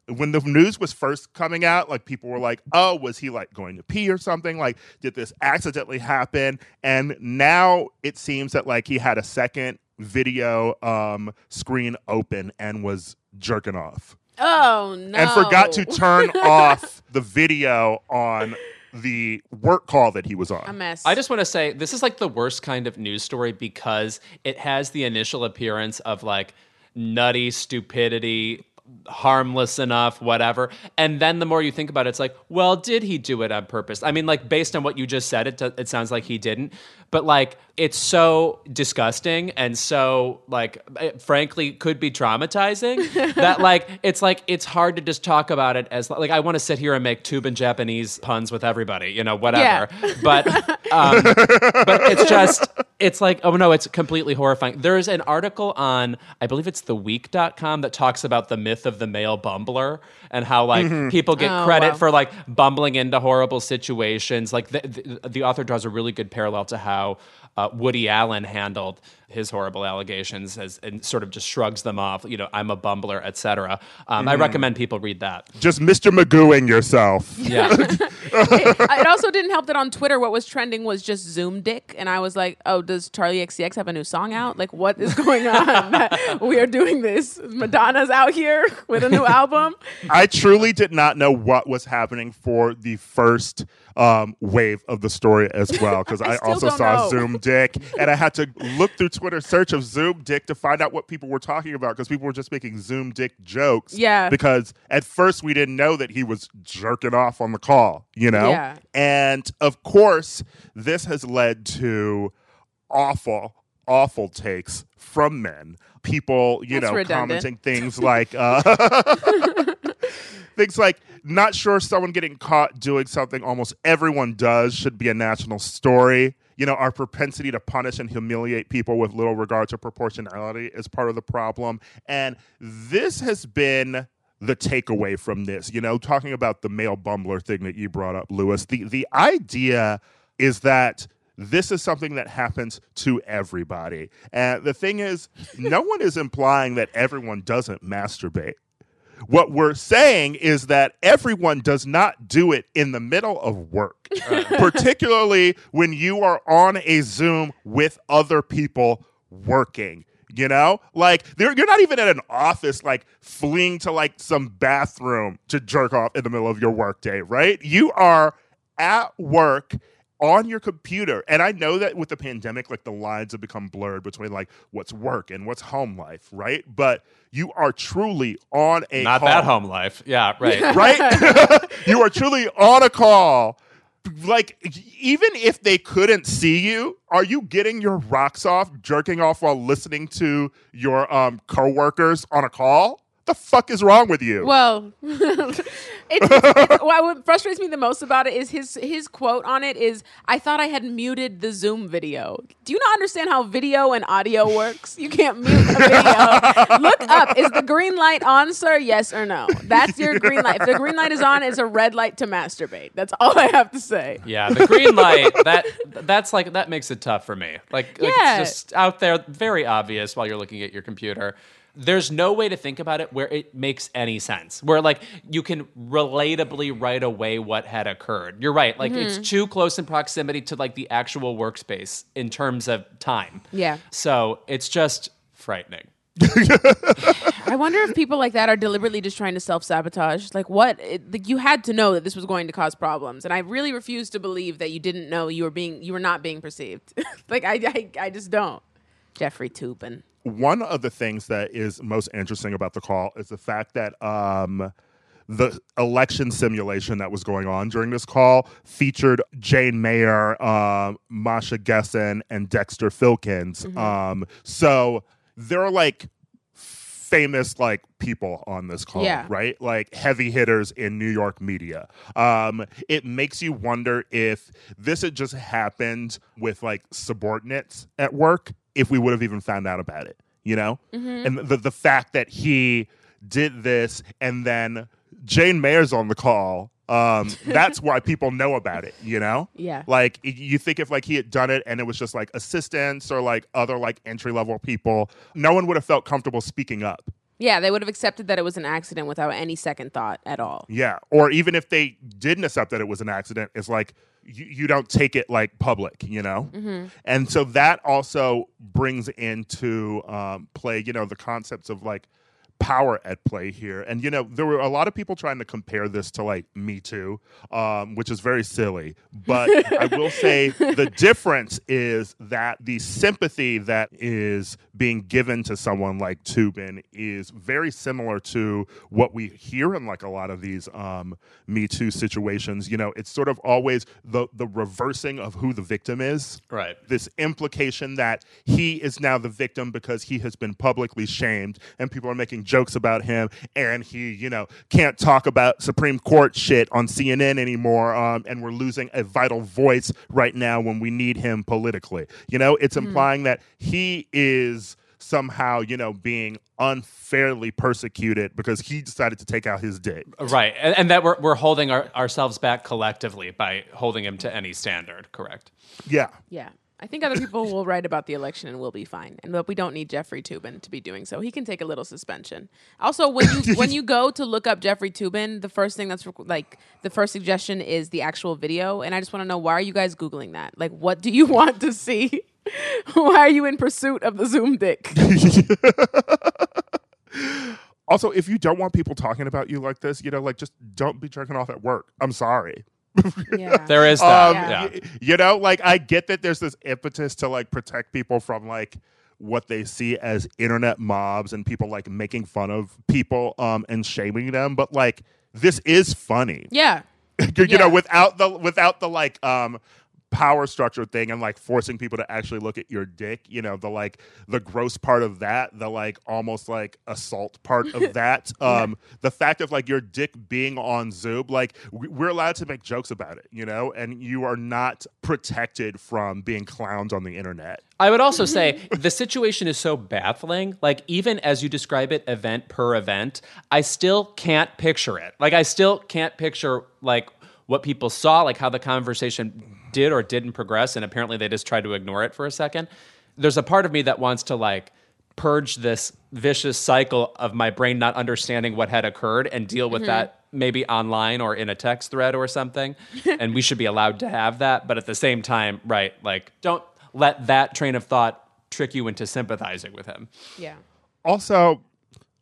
A: when the news was first coming out, like people were like, "Oh, was he like going to pee or something? Like, did this accidentally happen?" And now it seems that like he had a second video um, screen open and was jerking off
B: Oh no!
A: and forgot to turn off the video on the work call that he was on.
B: a mess.
C: I just want to say this is like the worst kind of news story because it has the initial appearance of like nutty stupidity, harmless enough, whatever. And then the more you think about it, it's like, well, did he do it on purpose? I mean, like based on what you just said, it it sounds like he didn't. But like, it's so disgusting and so like, it, frankly, could be traumatizing that like it's like it's hard to just talk about it as like I want to sit here and make tube and Japanese puns with everybody, you know, whatever. But um, but it's just it's like oh no it's completely horrifying. There's an article on i believe it's theweek.com that talks about the myth of the male bumbler and how like people get
B: Oh,
C: credit
B: wow.
C: for like bumbling into horrible situations like the, the, the author draws a really good parallel to how uh, woody allen handled his horrible allegations as and sort of just shrugs them off you know i'm a bumbler etc um, i recommend people read that
A: Just Mr. Magooing yourself.
C: yeah
B: it, it also didn't help that on Twitter, what was trending was just Zoom dick, and I was like, "Oh, does Charli XCX have a new song out? Like, what is going on? that we are doing this. Madonna's out here with a new album.
A: I truly did not know what was happening for the first um, wave of the story as well because I,
B: still
A: also saw
B: know.
A: Zoom Dick and I had to look through Twitter search of Zoom Dick to find out what people were talking about because people were just making Zoom Dick jokes.
B: Yeah.
A: Because at first we didn't know that he was jerking off on the call, you know?
B: Yeah.
A: And of course, this has led to awful, awful takes from men. People, you
B: That's
A: know,
B: redundant.
A: commenting things like, uh, things like not sure someone getting caught doing something almost everyone does should be a national story. You know, our propensity to punish and humiliate people with little regard to proportionality is part of the problem. And this has been the takeaway from this. You know, talking about the male bumbler thing that you brought up, Louis. The the idea is that this is something that happens to everybody. And the thing is, no one is implying that everyone doesn't masturbate. What we're saying is that everyone does not do it in the middle of work, particularly when you are on a Zoom with other people working. You know, like you're not even at an office, like fleeing to like some bathroom to jerk off in the middle of your workday, right? You are at work on your computer. And I know that with the pandemic, like the lines have become blurred between like what's work and what's home life, right? But you are truly on a
C: Not
A: call,
C: that home life. Yeah, right.
A: right? you are truly on a call. Like, even if they couldn't see you, are you getting your rocks off, jerking off while listening to your um, coworkers on a call? What the fuck is wrong with you?
B: Well, it's, it's, it's, what frustrates me the most about it is his his quote on it is, "I thought I had muted the Zoom video." Do you not understand how video and audio works? You can't mute a video. Look up: is the green light on, sir? Yes or no? That's your green light. If the green light is on, it's a red light to masturbate. That's all I have to say.
C: Yeah, the green light that that's like that makes it tough for me. Like, like
B: Yeah.
C: it's just out there, very obvious while you're looking at your computer. There's no way to think about it where it makes any sense. Where like you can relatably write away what had occurred. You're right. Like it's mm-hmm. too close in proximity to like the actual workspace in terms of time.
B: Yeah.
C: So it's just frightening.
B: I wonder if people like that are deliberately just trying to self sabotage. Like, what? It, like, you had to know that this was going to cause problems, and I really refuse to believe that you didn't know you were being you were not being perceived. like, I, I I just don't. Jeffrey Toobin.
A: One of the things that is most interesting about the call is the fact that um, the election simulation that was going on during this call featured Jane Mayer, uh, Masha Gessen, and Dexter Filkins. Um, so there are like famous like people on this call,
B: Yeah.
A: right? Like heavy hitters in New York media. Um, it makes you wonder if this had just happened with like subordinates at work, if we would have even found out about it, you know? And the the fact that he did this and then Jane Mayer's on the call. Um, that's why people know about it, you know?
B: Yeah.
A: Like you think if like he had done it and it was just like assistants or like other like entry level people, no one would have felt comfortable speaking up.
B: Yeah, they would have accepted that it was an accident without any second thought at all.
A: Yeah. Or even if they didn't accept that it was an accident, it's like you, you don't take it like public, you know? And so that also brings into um, play, you know, the concepts of like power at play here. And, you know, there were a lot of people trying to compare this to like Me Too, um, which is very silly. But I will say the difference is that the sympathy that is being given to someone like Toobin is very similar to what we hear in like a lot of these um, Me Too situations. You know, it's sort of always the the reversing of who the victim is.
C: Right.
A: This implication that he is now the victim because he has been publicly shamed and people are making jokes about him and he, you know, can't talk about Supreme Court shit on CNN anymore. Um, and we're losing a vital voice right now when we need him politically. You know, it's implying that he is somehow, you know, being unfairly persecuted because he decided to take out his dick.
C: Right. And, and that we're, we're holding our, ourselves back collectively by holding him to any standard. Correct.
A: Yeah.
B: Yeah. I think other people will write about the election and we'll be fine. And but we don't need Jeffrey Toobin to be doing so. He can take a little suspension. Also, when you when you go to look up Jeffrey Toobin, the first thing that's like the first suggestion is the actual video. And I just want to know why are you guys googling that? Like, what do you want to see? why are you in pursuit of the Zoom dick?
A: Also, if you don't want people talking about you like this, you know, like just don't be jerking off at work. I'm sorry.
B: Yeah.
C: There is that.
A: Um,
C: yeah.
A: y- you know, like I get that there's this impetus to like protect people from like what they see as internet mobs and people like making fun of people um and shaming them, but like this is funny.
B: Yeah.
A: you
B: Yeah.
A: know, without the without the like um power structure thing and like forcing people to actually look at your dick you know the like the gross part of that the like almost like assault part of that um the fact of like your dick being on zoom like we- we're allowed to make jokes about it you know and you are not protected from being clowned on the internet
C: I would also say the situation is so baffling. Like, even as you describe it, event per event, I still can't picture it. Like, I still can't picture, like, what people saw, like how the conversation did or didn't progress. And apparently they just tried to ignore it for a second. There's a part of me that wants to, like, purge this vicious cycle of my brain not understanding what had occurred and deal with mm-hmm. that maybe online or in a text thread or something. and we should be allowed to have that. But at the same time, right, like don't let that train of thought trick you into sympathizing with him.
B: Yeah.
A: also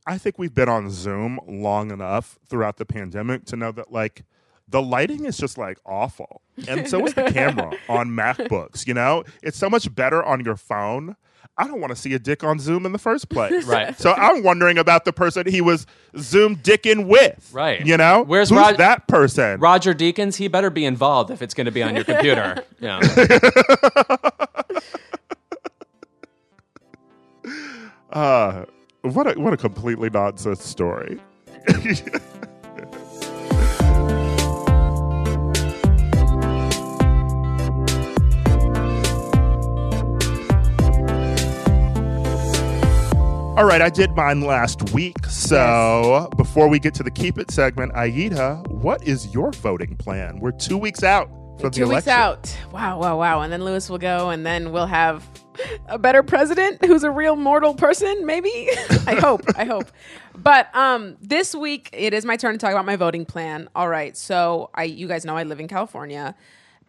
A: i think we've been on zoom long enough throughout the pandemic to know that like the lighting is just like awful and so is the camera on macbooks you know it's so much better on your phone i don't want to see a dick on zoom in the first place
C: Right.
A: so i'm wondering about the person he was zoom dicking with
C: Right.
A: you know
C: Where's
A: Who's
C: Rod-
A: that person
C: Roger Deakins, he better be involved if it's going to be on your computer. Yeah.
A: uh what a what a completely nonsense story All right, I did mine last week. So before we get to the keep it segment, Aida, what is your voting plan? We're two weeks out from
B: Two
A: the
B: weeks
A: election.
B: out. Wow, wow, wow. And then Louis will go, and then we'll have a better president who's a real mortal person, maybe. I hope. I hope. But um, this week it is my turn to talk about my voting plan. All right. So I, you guys know I live in California,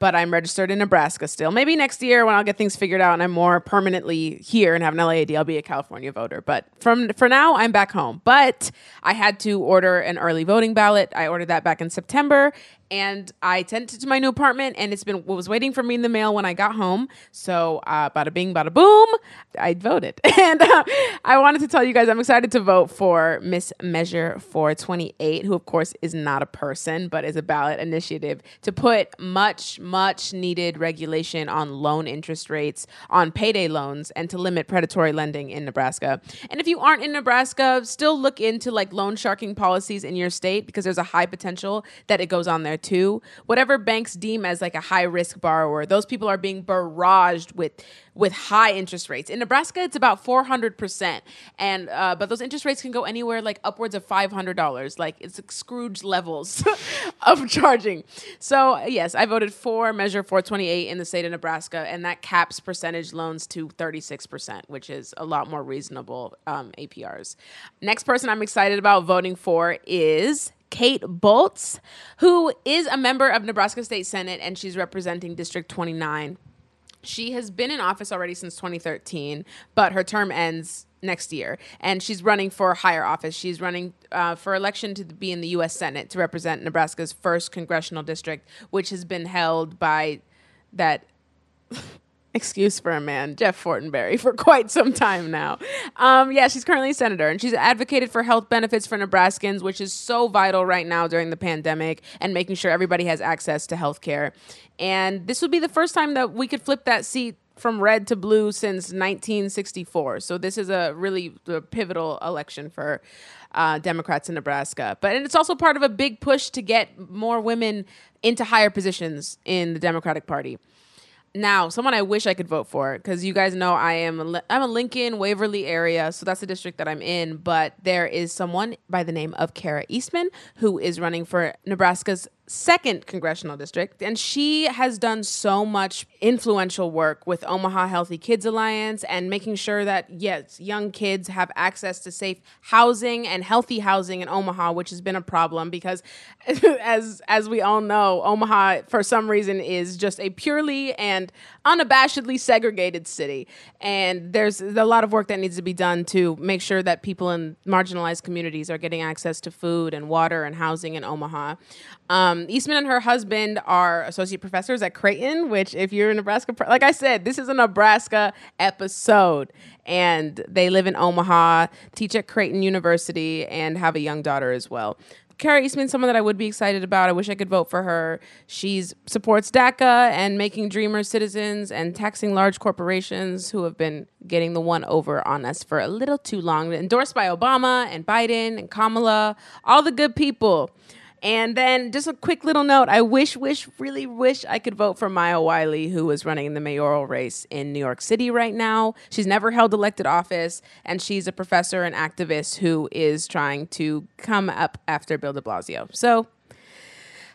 B: but I'm registered in Nebraska still. Maybe next year when I'll get things figured out and I'm more permanently here and have an LAAD, I'll be a California voter. But from for now, I'm back home. But I had to order an early voting ballot. I ordered that back in September, and I sent it to my new apartment, and it's been was waiting for me in the mail when I got home. So uh, bada bing, bada boom, I voted, and uh, I wanted to tell you guys I'm excited to vote for Miss Measure 428, who of course is not a person but is a ballot initiative to put much much needed regulation on loan interest rates on payday loans and to limit predatory lending in Nebraska. And if you aren't in Nebraska, still look into like loan sharking policies in your state because there's a high potential that it goes on there too. Whatever banks deem as like a high risk borrower, those people are being barraged with with high interest rates. In Nebraska, it's about 400%. And uh, but those interest rates can go anywhere like upwards of $500. Like it's like Scrooge levels of charging. So, yes, I voted for Measure 428 in the state of Nebraska and that caps percentage loans to 36%, which is a lot more reasonable um, APRs. Next person I'm excited about voting for is Kate Bolz, who is a member of Nebraska State Senate and she's representing District 29. She has been in office already since 2013, but her term ends next year, and she's running for higher office. She's running uh, for election to be in the U.S. Senate to represent Nebraska's first congressional district, which has been held by that excuse for a man, Jeff Fortenberry, for quite some time now. Um, yeah, she's currently a senator, and she's advocated for health benefits for Nebraskans, which is so vital right now during the pandemic, and making sure everybody has access to health care. And this would be the first time that we could flip that seat from red to blue since 1964. So this is a really pivotal election for uh, Democrats in Nebraska. But and it's also part of a big push to get more women into higher positions in the Democratic Party. Now, someone I wish I could vote for because you guys know I am a, I'm a Lincoln Waverly area, so that's the district that I'm in. But there is someone by the name of Kara Eastman who is running for Nebraska's second congressional district, and she has done so much influential work with Omaha Healthy Kids Alliance and making sure that yes, young kids have access to safe housing and healthy housing in Omaha, which has been a problem because, as as we all know, Omaha for some reason is just a purely and unabashedly segregated city, and there's a lot of work that needs to be done to make sure that people in marginalized communities are getting access to food and water and housing in Omaha. Um, Eastman and her husband are associate professors at Creighton, which, if you're in Nebraska, like I said, this is a Nebraska episode. And they live in Omaha, teach at Creighton University, and have a young daughter as well. Kara Eastman's someone that I would be excited about. I wish I could vote for her. She supports DACA and making dreamers citizens and taxing large corporations who have been getting the one over on us for a little too long. Endorsed by Obama and Biden and Kamala, all the good people. And then just a quick little note I wish, wish, really wish I could vote for Maya Wiley, who is running in the mayoral race in New York City right now. She's never held elected office, and she's a professor and activist who is trying to come up after Bill de Blasio. So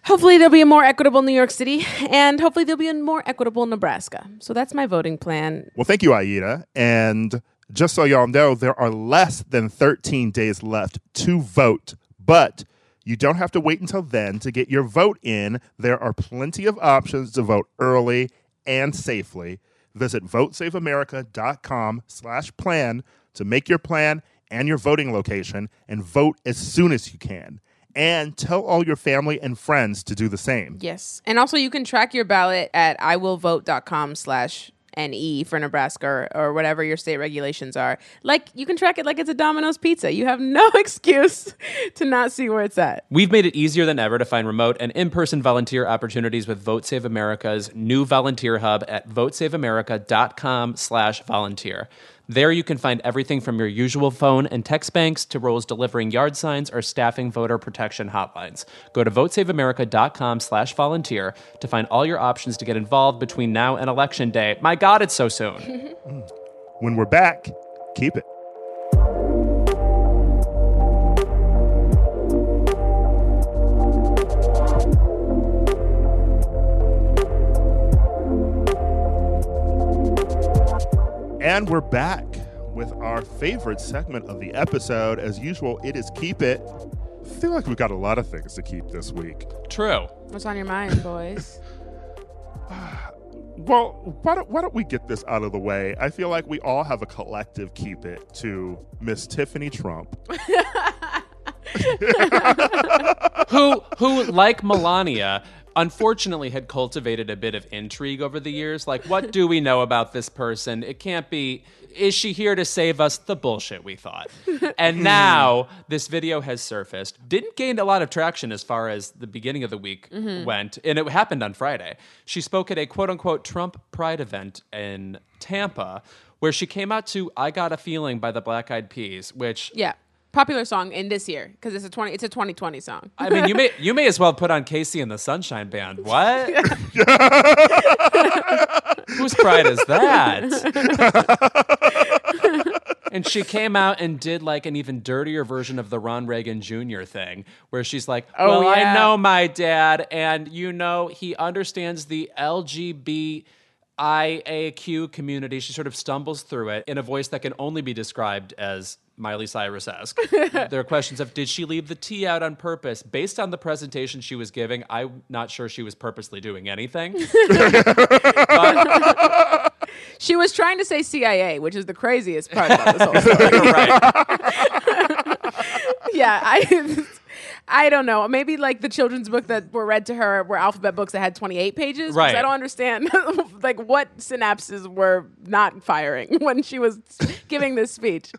B: hopefully there'll be a more equitable New York City, and hopefully there'll be a more equitable Nebraska. So that's my voting plan.
A: Well, thank you, Aida. And just so y'all know, there are less than 13 days left to vote, but you don't have to wait until then to get your vote in. There are plenty of options to vote early and safely. Visit votesaveamerica.com slash plan to make your plan and your voting location and vote as soon as you can. And tell all your family and friends to do the same.
B: Yes. And also you can track your ballot at iwillvote.com slash NE for Nebraska or, or whatever your state regulations are. Like you can track it like it's a Domino's pizza. You have no excuse to not see where it's at.
C: We've made it easier than ever to find remote and in person volunteer opportunities with Vote Save America's new volunteer hub at votesaveamerica.com slash volunteer. There you can find everything from your usual phone and text banks to roles delivering yard signs or staffing voter protection hotlines. Go to votesaveamerica.com slash volunteer to find all your options to get involved between now and election day. My God, it's so soon.
A: When we're back, keep it. And we're back with our favorite segment of the episode. As usual, it is Keep It. I feel like we've got a lot of things to keep this week.
C: True.
B: What's on your mind, boys?
A: Well, why don't, why don't we get this out of the way? I feel like we all have a collective keep it to Miss Tiffany Trump.
C: who who like Melania unfortunately had cultivated a bit of intrigue over the years. Like what do we know about this person? It can't be is she here to save us? The bullshit we thought. And hmm. now this video has surfaced. Didn't gain a lot of traction as far as the beginning of the week mm-hmm. went and it happened on friday. She spoke at a quote unquote trump pride event in tampa where she came out to i got a feeling by the black eyed peas which
B: Yeah. Popular song in this year because it's a 20 it's a 2020 song.
C: I mean, you may you may as well put on KC and the Sunshine Band. What? Whose pride is that? and she came out and did like an even dirtier version of the Ron Reagan Jr. thing, where she's like,
B: Oh, yeah.
C: I know my dad, and you know he understands the LGBTIAQ community." She sort of stumbles through it in a voice that can only be described as Miley Cyrus esque. there are questions of did she leave the tea out on purpose? Based on the presentation she was giving, I'm not sure she was purposely doing anything.
B: She was trying to say CIA, which is the craziest part about this whole story.
C: Right.
B: yeah, I I don't know. Maybe like the children's book that were read to her were alphabet books that had 28 pages.
C: Right.
B: I don't understand like what synapses were not firing when she was giving this speech.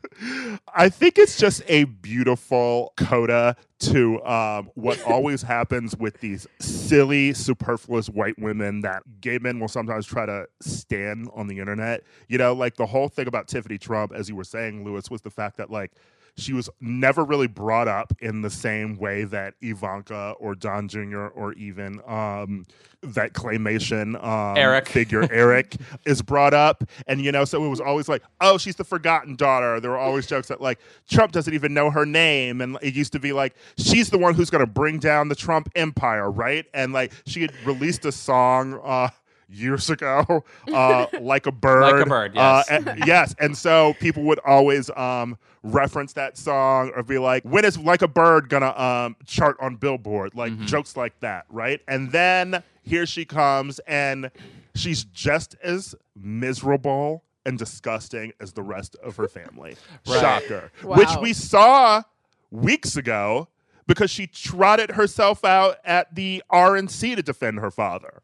A: I think it's just a beautiful coda to um, what always happens with these silly, superfluous white women that gay men will sometimes try to stand on the internet. You know, like the whole thing about Tiffany Trump, as you were saying, Louis, was the fact that like she was never really brought up in the same way that Ivanka or Don Jr. or even um, that claymation um,
C: Eric.
A: figure Eric is brought up, and you know, so it was always like, oh, she's the forgotten daughter. There were always jokes that like Trump doesn't even know her name, and it used to be like she's the one who's going to bring down the Trump empire, right? And like she had released a song. Uh, Years ago, uh, like a bird,
C: Like a Bird,
A: Uh,
C: yes.
A: and- yes, and so people would always um, reference that song or be like, "When is Like a Bird gonna um, chart on Billboard?" Like
C: Mm-hmm.
A: jokes like that, right? And then here she comes, and she's just as miserable and disgusting as the rest of her family.
C: Right.
A: Shocker,
B: Wow.
A: which we saw weeks ago because she trotted herself out at the RNC to defend her father.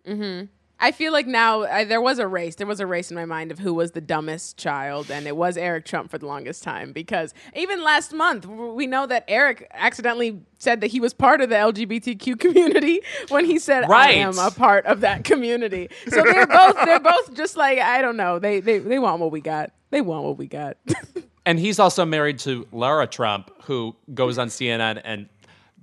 B: I feel like now I, there was a race. There was a race in my mind of who was the dumbest child, and it was Eric Trump for the longest time. Because even last month, we know that Eric accidentally said that he was part of the LGBTQ community when he said, "I am a part of that community." So they're both they're both just like I don't know. They they they want what we got. They want what we got.
C: And he's also married to Lara Trump, who goes on CNN and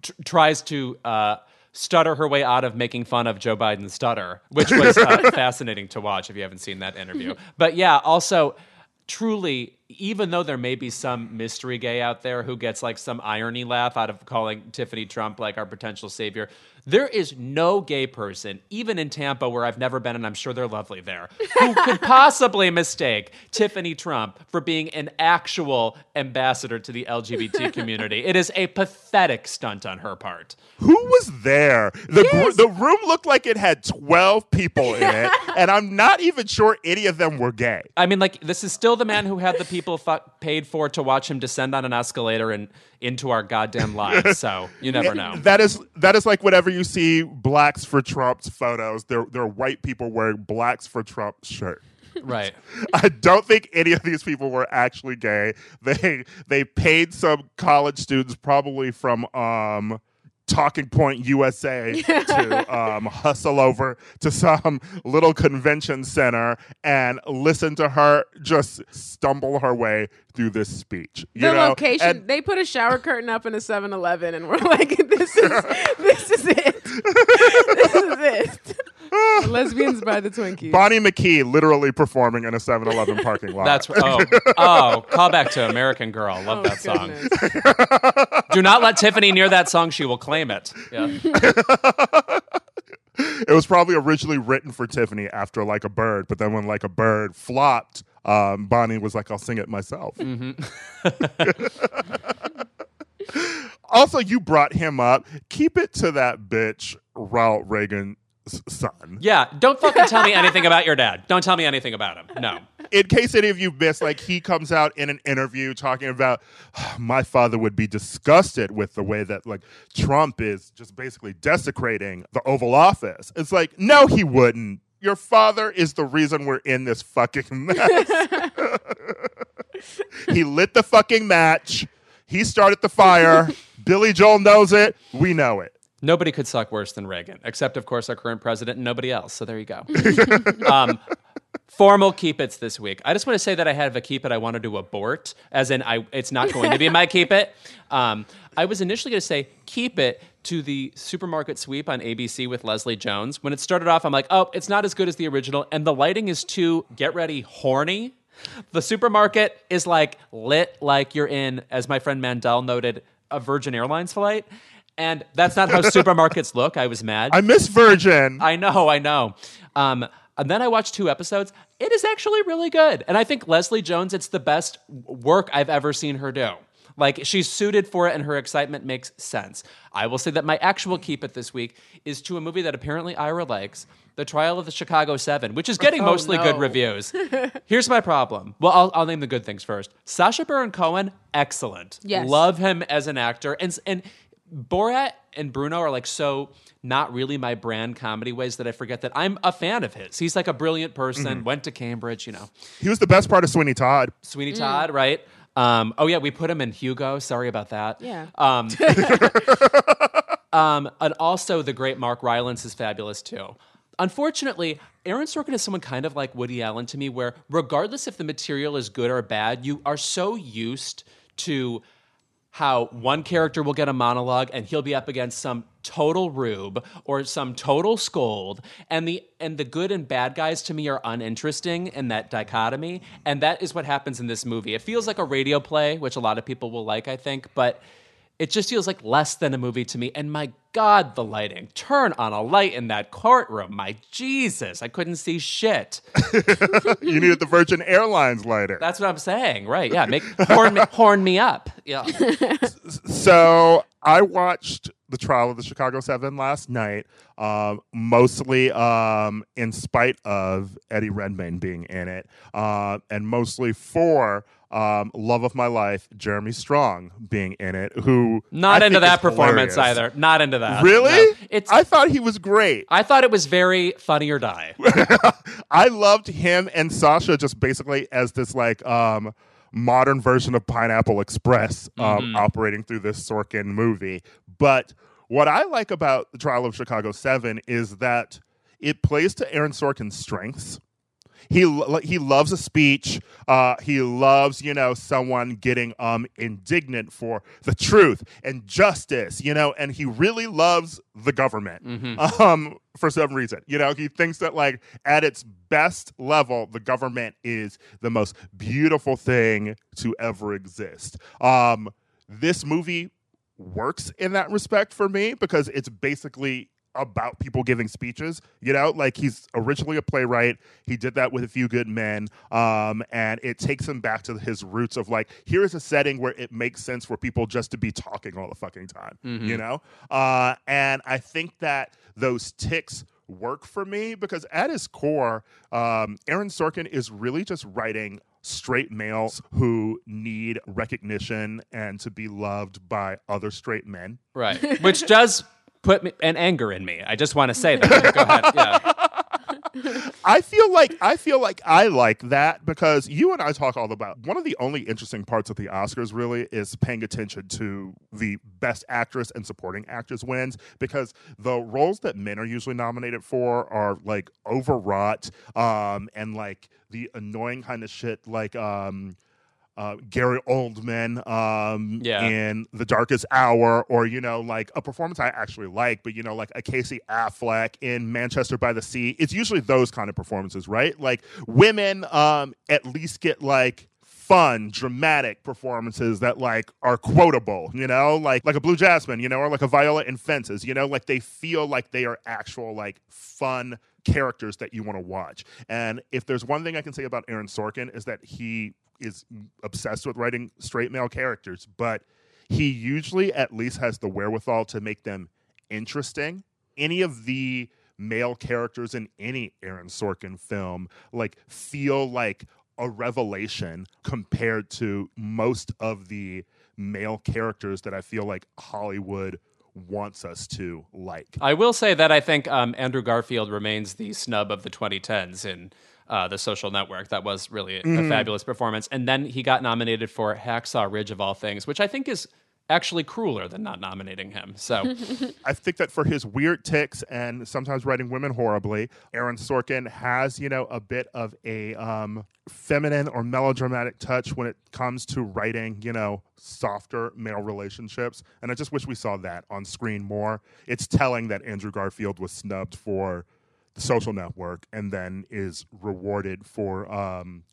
C: tr- tries to uh, stutter her way out of making fun of Joe Biden's stutter, which was uh, fascinating to watch if you haven't seen that interview. But yeah, also, truly, even though there may be some mystery gay out there who gets like some irony laugh out of calling Tiffany Trump like our potential savior, there is no gay person, even in Tampa, where I've never been, and I'm sure they're lovely there, who could possibly mistake Tiffany Trump for being an actual ambassador to the LGBT community. It is a pathetic stunt on her part.
A: Who was there? The gr- the room looked like it had twelve people in it, and I'm not even sure any of them were gay.
C: I mean, like, this is still the man who had the people fu- paid for to watch him descend on an escalator and into our goddamn lives. So you never know.
A: That is that is like whenever you see blacks for Trump's photos, they're they're white people wearing blacks for Trump shirt.
C: right.
A: I don't think any of these people were actually gay. They they paid some college students, probably from um, Talking Point USA, to um, hustle over to some little convention center and listen to her just stumble her way through this speech. You
B: the
A: know?
B: location
A: And-
B: they put a shower curtain up in a 7-Eleven and we're like this is this is it this is it lesbians by the twinkies
A: Bonnie McKee literally performing in a 7-Eleven parking lot.
C: That's oh oh call back to American Girl. Love
B: Oh,
C: that song.
B: goodness.
C: Do not let Tiffany near that song. She will claim it. Yeah.
A: it was probably originally written for Tiffany after Like a Bird, but then when Like a Bird flopped, um, Bonnie was like, I'll sing it myself. also, you brought him up. Keep it to that bitch, Ronald Reagan's son.
C: Yeah. Don't fucking tell me anything about your dad. Don't tell me anything about him. No.
A: In case any of you missed, like he comes out in an interview talking about oh, my father would be disgusted with the way that like Trump is just basically desecrating the Oval Office. It's like, no, he wouldn't. Your father is the reason we're in this fucking mess. he lit the fucking match. He started the fire. Billy Joel knows it. We know it.
C: Nobody could suck worse than Reagan, except of course our current president and nobody else. So there you go. um, formal keep its this week. I just want to say that I have a keep it I wanted to abort, as in I it's not going to be my keep it. Um, I was initially going to say keep it to the supermarket sweep on ABC with Leslie Jones. When it started off, I'm like, oh, it's not as good as the original, and the lighting is too get ready horny. The supermarket is like lit like you're in, as my friend Mandel noted, a Virgin Airlines flight. And that's not how supermarkets look. I was mad.
A: I miss Virgin.
C: I know, I know. Um, and then I watched two episodes. It is actually really good. And I think Leslie Jones, it's the best work I've ever seen her do. Like she's suited for it and her excitement makes sense. I will say that my actual keep it this week is to a movie that apparently Ira likes, The Trial of the Chicago Seven, which is getting
B: Oh,
C: mostly good reviews. Here's my problem. Well, I'll, I'll name the good things first. Sacha Baron Cohen, excellent.
B: Yes.
C: Love him as an actor. And, and Borat and Bruno are like so not really my brand comedy ways that I forget that I'm a fan of his. He's like a brilliant person, went to Cambridge, you know.
A: He was the best part of Sweeney Todd.
C: Sweeney Todd, right? Um, oh yeah, we put him in Hugo. Sorry about that.
B: Yeah.
C: Um, um, and also the great Mark Rylance is fabulous too. Unfortunately, Aaron Sorkin is someone kind of like Woody Allen to me, where regardless if the material is good or bad, you are so used to how one character will get a monologue and he'll be up against some total rube or some total scold. And the and the good and bad guys to me are uninteresting in that dichotomy. And that is what happens in this movie. It feels like a radio play which a lot of people will like i think but it just feels like less than a movie to me. And my god the lighting. Turn on a light in that courtroom. My jesus i couldn't see shit.
A: You needed the Virgin Airlines lighter.
C: that's what i'm saying. Right yeah make horn me, horn me up. Yeah.
A: So I watched the trial of the Chicago Seven last night, um, mostly um, in spite of Eddie Redmayne being in it, uh, and mostly for um, love of my life, Jeremy Strong, being in it. Who
C: Not
A: I
C: into that performance
A: hilarious.
C: either. Not into that.
A: Really?
C: No. It's.
A: I thought he was great.
C: I thought it was very funny or die.
A: I loved him and Sacha just basically as this like um modern version of Pineapple Express um,
C: Mm-hmm.
A: operating through this Sorkin movie. But what I like about the Trial of Chicago 7 is that it plays to Aaron Sorkin's strengths. He he loves a speech. Uh, he loves you know someone getting um indignant for the truth and justice. You know, and he really loves the government um for some reason. You know, he thinks that like at its best level, the government is the most beautiful thing to ever exist. Um, this movie works in that respect for me because it's basically about people giving speeches you know? Like he's originally a playwright. He did that with a few good men um, and it takes him back to his roots of like here is a setting where it makes sense for people just to be talking all the fucking time you know? Uh, and i think that those ticks work for me because at his core um, aaron sorkin is really just writing straight males who need recognition and to be loved by other straight men.
C: Right. Which does put me, an anger in me. I just want to say that. Go ahead. Yeah.
A: I feel like I feel like I like that because you and I talk all about one of the only interesting parts of the Oscars really is paying attention to the best actress and supporting actress wins because the roles that men are usually nominated for are like overwrought um and like the annoying kind of shit like um uh, Gary Oldman um,
C: Yeah.
A: in The Darkest Hour, or, you know, like a performance I actually like, but, you know, like a Casey Affleck in Manchester by the Sea. It's usually those kind of performances, right? Like women um, at least get like fun, dramatic performances that like are quotable, you know, like like a Blue Jasmine, you know, or like a Viola in Fences, you know, like they feel like they are actual like fun characters that you want to watch. And if there's one thing I can say about Aaron Sorkin is that he is obsessed with writing straight male characters, but he usually at least has the wherewithal to make them interesting. Any of the male characters in any Aaron Sorkin film like feel like a revelation compared to most of the male characters that I feel like Hollywood wants us to like.
C: I will say that I think um, Andrew Garfield remains the snub of the 2010s in uh, the Social Network. That was really a,
A: Mm-hmm.
C: a fabulous performance. And then he got nominated for Hacksaw Ridge of all things, which I think is actually crueler than not nominating him. So
A: I think that for his weird ticks and sometimes writing women horribly, Aaron Sorkin has, you know, a bit of a um, feminine or melodramatic touch when it comes to writing, you know, softer male relationships. And I just wish we saw that on screen more. It's telling that Andrew Garfield was snubbed for the social network and then is rewarded for um,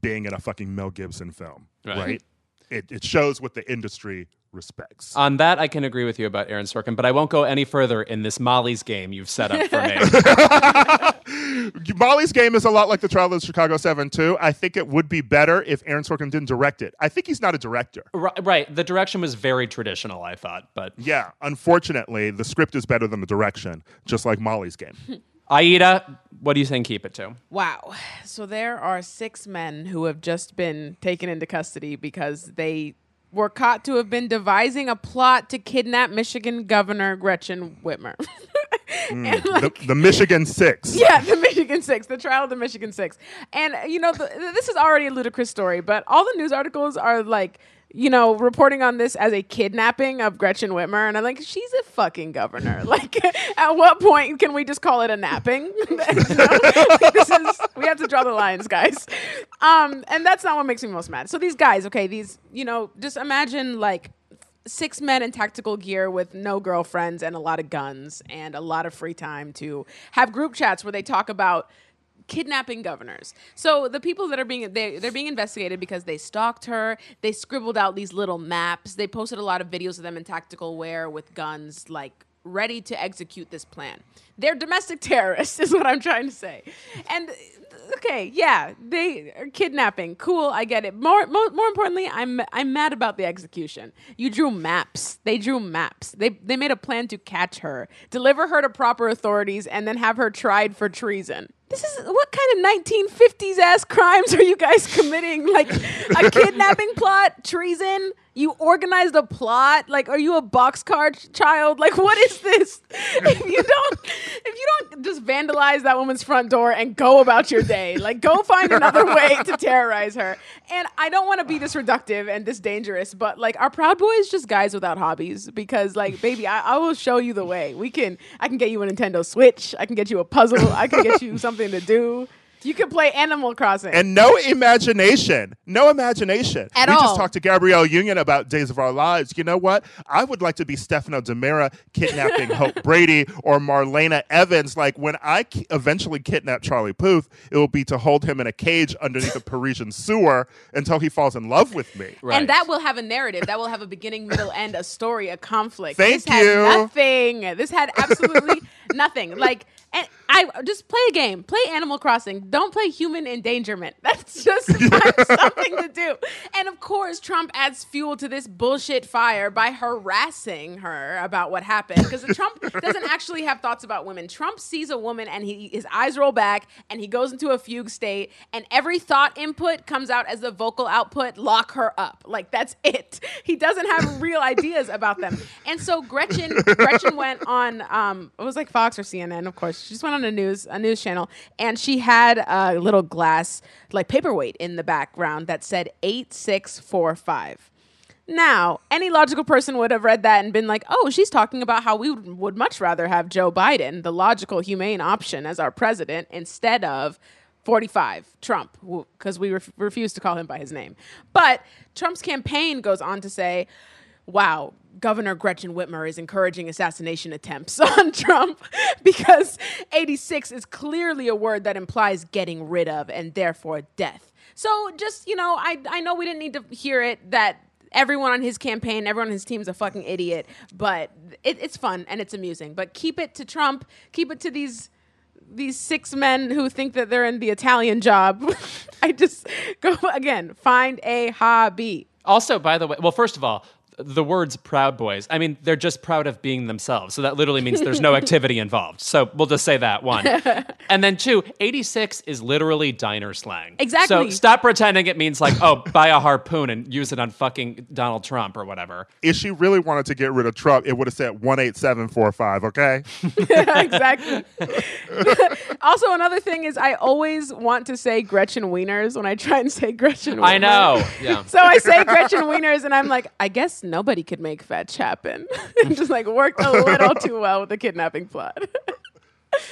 A: being in a fucking Mel Gibson film,
C: Right.
A: right? It, it shows what the industry respects.
C: on that, I can agree with you about Aaron Sorkin, but I won't go any further in this Molly's game you've set up for me.
A: Molly's game is a lot like the trial of Chicago 7 too. I think it would be better if Aaron Sorkin didn't direct it. I think he's not a director.
C: Ri- right. The direction was very traditional, I thought, but
A: Yeah, unfortunately, the script is better than the direction, just like Molly's game.
C: Aida, what do you think keep it to?
B: Wow. So there are six men who have just been taken into custody because they were caught to have been devising a plot to kidnap Michigan Governor Gretchen Whitmer. Hmm, and,
A: the,
B: like,
A: the Michigan Six.
B: yeah, the Michigan Six, the trial of the Michigan Six. And, you know, the, this is already a ludicrous story, but all the news articles are like, you know, reporting on this as a kidnapping of Gretchen Whitmer. And I'm like, she's a fucking governor. Like, at what point can we just call it a napping? This is, we have to draw the lines, guys. Um, and that's not what makes me most mad. So these guys, okay, these, you know, just imagine like six men in tactical gear with no girlfriends and a lot of guns and a lot of free time to have group chats where they talk about kidnapping governors. So the people that are being they they're being investigated because they stalked her. They scribbled out these little maps. They posted a lot of videos of them in tactical wear with guns like ready to execute this plan. They're domestic terrorists is what I'm trying to say. And okay, yeah, they are kidnapping. Cool, I get it. More, more, more importantly, I'm I'm mad about the execution. You drew maps. They drew maps. They they made a plan to catch her, deliver her to proper authorities, and then have her tried for treason. This is what kind of 1950s ass crimes are you guys committing? Like a kidnapping plot, treason. You organized a plot. Like, are you a boxcar ch- child? Like, what is this? If you don't, if you don't just vandalize that woman's front door and go about your day, like, go find another way to terrorize her. And I don't want to be this reductive and this dangerous, but like, our Proud Boys just guys without hobbies because, like, baby, I, I will show you the way. We can. I can get you a Nintendo Switch. I can get you a puzzle. I can get you something to do. You can play Animal Crossing.
A: and no imagination, no imagination.
B: At
A: we
B: all.
A: just talked to Gabrielle Union about Days of Our Lives. You know what? I would like to be Stefano DiMera kidnapping Hope Brady or Marlena Evans. Like when I eventually kidnap Charlie Puth, it will be to hold him in a cage underneath a Parisian sewer until he falls in love with me.
C: Right.
B: And that will have a narrative. That will have a beginning, middle, end, a story, a conflict.
A: Thank
B: this had
A: you.
B: nothing. This had absolutely nothing. Like, and I just play a game. Play Animal Crossing. Don't play human endangerment. That's just something to do. And of course, Trump adds fuel to this bullshit fire by harassing her about what happened. Because Trump doesn't actually have thoughts about women. Trump sees a woman and he his eyes roll back and he goes into a fugue state, and every thought input comes out as the vocal output. Lock her up. Like that's it. He doesn't have real ideas about them. And so Gretchen Gretchen went on um it was like Fox or CNN, of course. She just went on a news a news channel and she had a little glass like paperweight in the background that said 8645. Now, any logical person would have read that and been like, oh, she's talking about how we would, would much rather have Joe Biden, the logical, humane option, as our president instead of 45, Trump, because we ref- refuse to call him by his name. But Trump's campaign goes on to say, wow, Governor Gretchen Whitmer is encouraging assassination attempts on Trump because 86 is clearly a word that implies getting rid of and therefore death. So just, you know, I, I know we didn't need to hear it that everyone on his campaign, everyone on his team is a fucking idiot, but it, it's fun and it's amusing. But keep it to Trump, keep it to these these six men who think that they're in the Italian job. I just go again, find a hobby.
C: Also, by the way, well, first of all, the words Proud Boys, I mean, they're just proud of being themselves. So that literally means there's no activity involved. So we'll just say that, one. and then two, 86 is literally diner slang.
B: Exactly.
C: So stop pretending it means like, oh, buy a harpoon and use it on fucking Donald Trump or whatever.
A: If she really wanted to get rid of Trump, it would have said 18745, okay?
B: exactly. also, another thing is I always want to say Gretchen Wieners when I try and say Gretchen.
C: I know. Yeah.
B: So I say Gretchen Wieners, and I'm like, I guess nobody could make fetch happen. Just like worked a little too well with the kidnapping plot.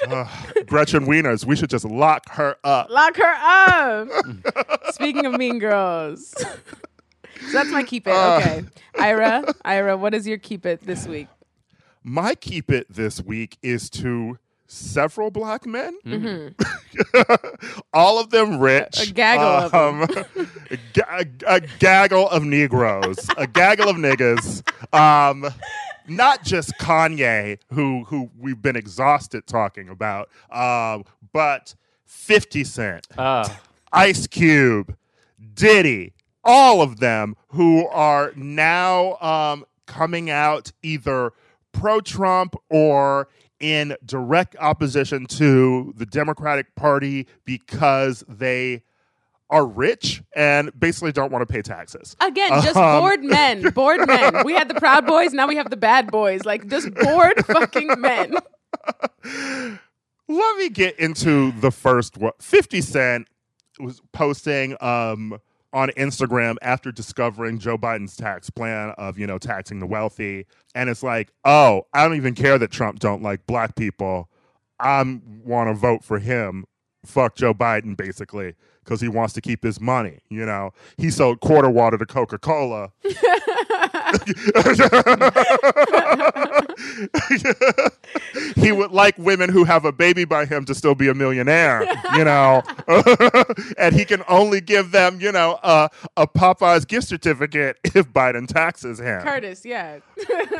A: Gretchen Wieners, we should just lock her up.
B: Lock her up. Speaking of mean girls. so that's my keep it. Okay. Ira, Ira, what is your keep it this week?
A: My keep it this week is to several black men, all of them rich,
B: Mm-hmm. A gaggle of them.
A: um, a, ga- a gaggle of Negroes, a gaggle of niggas. Um, not just Kanye, who who we've been exhausted talking about, um, but Fifty Cent,
C: Uh,
A: Ice Cube, Diddy, all of them who are now um, coming out either pro Trump or in direct opposition to the Democratic Party because they are rich and basically don't want to pay taxes.
B: Again, just
A: Um,
B: bored men. Bored men. We had the Proud Boys, now we have the Bad Boys. Like just bored fucking men.
A: Let me get into the first one. 50 Cent was posting um, on Instagram after discovering Joe Biden's tax plan of, you know, taxing the wealthy. And it's like, oh, I don't even care that Trump don't like black people. I want to vote for him. Fuck Joe Biden, basically, because he wants to keep his money. You know, he sold quarter water to Coca Cola. he would like women who have a baby by him to still be a millionaire, you know. and he can only give them, you know, a a Popeyes gift certificate if Biden taxes him.
B: Curtis, yeah.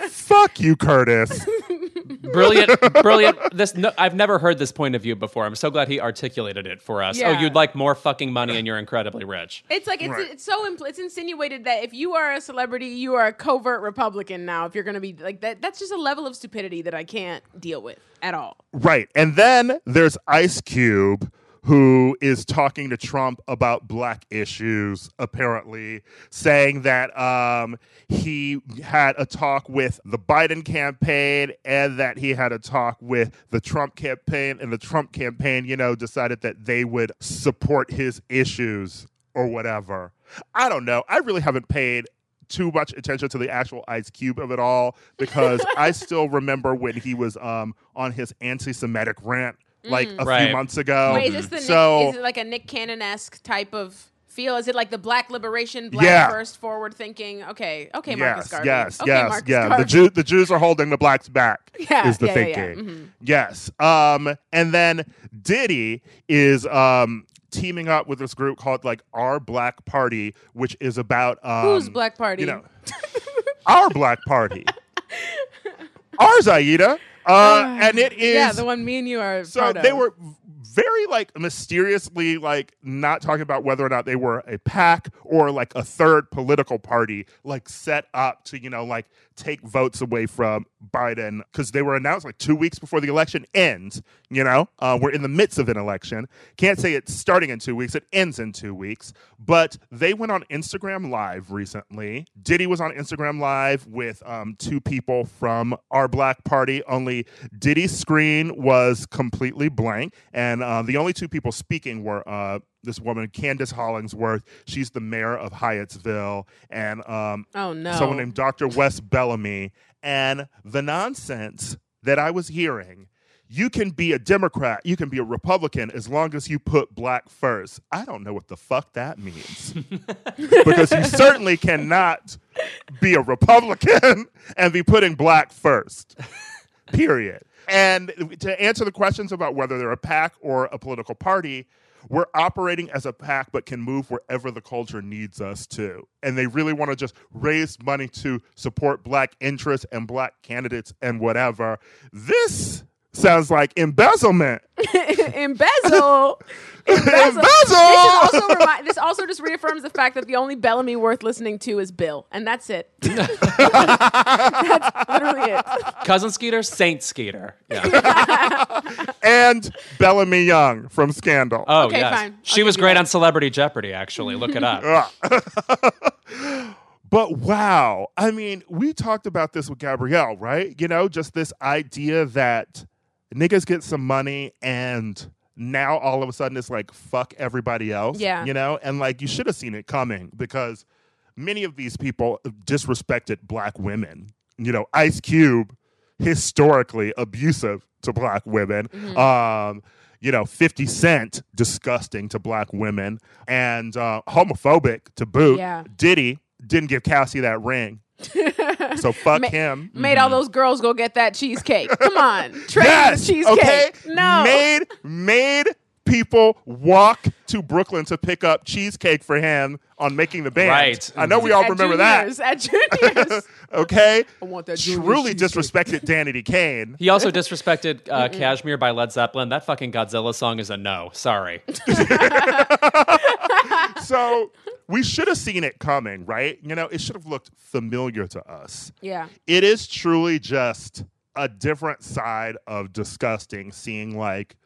A: Fuck you, Curtis.
C: brilliant, brilliant. This no, I've never heard this point of view before. I'm so glad he articulated it for us. Oh, you'd like more fucking money and you're incredibly rich.
B: It's like it's
A: Right.
B: it's so impl- it's insinuated that if you are a celebrity, you are a covert Republican now. If you're going to be like that, that's just a level of stupidity that I can't deal with at all.
A: Right. And then there's Ice Cube, who is talking to Trump about black issues, apparently, saying that um, he had a talk with the Biden campaign and that he had a talk with the Trump campaign, and the Trump campaign, you know, decided that they would support his issues or whatever. I don't know. I really haven't paid too much attention to the actual Ice Cube of it all because I still remember when he was um, on his anti-Semitic rant like a
C: Right.
A: few months ago.
B: Wait, is this the
A: so
B: Nick, is it like a Nick Cannon esque type of feel? Is it like the black liberation, black
A: Yeah.
B: first, forward thinking? Okay, okay, Marcus
A: yes,
B: Garvey.
A: yes,
B: okay,
A: yes,
B: Marcus
A: yeah. The
B: Garvey.
A: Jew, the Jews are holding the blacks back.
B: Yeah,
A: is the
B: yeah, yeah, yeah.
A: thinking.
B: Mhm.
A: Yes. Um, and then Diddy is um teaming up with this group called like Our Black Party, which is about um,
B: Who's Black Party?
A: You know, our Black Party. Ours, Aida. Uh, and it is
B: yeah, the one me and you are.
A: so they were very like mysteriously like not talking about whether or not they were a PAC or like a third political party like set up to you know like take votes away from Biden because they were announced like two weeks before the election ends. You know, uh, we're in the midst of an election. Can't say it's starting in two weeks; it ends in two weeks. But they went on Instagram Live recently. Diddy was on Instagram Live with um, two people from our Black Party. Only Diddy's screen was completely blank, and uh, the only two people speaking were. Uh, this woman, Candace Hollingsworth, she's the mayor of Hyattsville, and um,
B: Oh no.
A: someone named Dr. Wes Bellamy. And the nonsense that I was hearing you can be a Democrat, you can be a Republican as long as you put black first. I don't know what the fuck that means. because you certainly cannot be a Republican and be putting black first. Period. And to answer the questions about whether they're a PAC or a political party, we're operating as a PAC, but can move wherever the culture needs us to. And they really want to just raise money to support black interests and black candidates and whatever. This sounds like embezzlement.
B: embezzle.
A: Embezzle!
B: This, also remi- this also just reaffirms the fact that the only Bellamy worth listening to is Bill, and that's it. that's literally it.
C: Cousin Skeeter, Saint Skeeter. Yeah.
A: and Bellamy Young from Scandal.
C: Oh,
B: Okay,
C: yes.
B: fine. I'll
C: She was great
B: that.
C: on Celebrity Jeopardy, actually. Look it up.
A: But wow, I mean, we talked about this with Gabrielle, right? You know, just this idea that niggas get some money and now all of a sudden it's like fuck everybody else.
B: Yeah.
A: You know, and like you should have seen it coming because many of these people disrespected black women. You know, Ice Cube, historically abusive to black women.
B: Mm-hmm.
A: Um, you know, 50 Cent, disgusting to black women, and uh, homophobic to boot.
B: Yeah.
A: Diddy didn't give Cassie that ring. so fuck
B: Ma-
A: him.
B: Made all mm-hmm. those girls go get that cheesecake. Come on, trade
A: yes,
B: cheesecake.
A: okay.
B: No,
A: Made made people walk to Brooklyn to pick up cheesecake for him on making the band.
C: Right.
A: I know we all
B: At
A: remember
B: juniors,
A: that.
B: At juniors.
A: Okay.
B: I want that
A: Truly disrespected Danity Kane.
C: He also disrespected uh, Kashmir by Led Zeppelin. That fucking Godzilla song is a no. Sorry.
A: so we should have seen it coming, right? You know, it should have looked familiar to us.
B: yeah.
A: It is truly just a different side of disgusting seeing like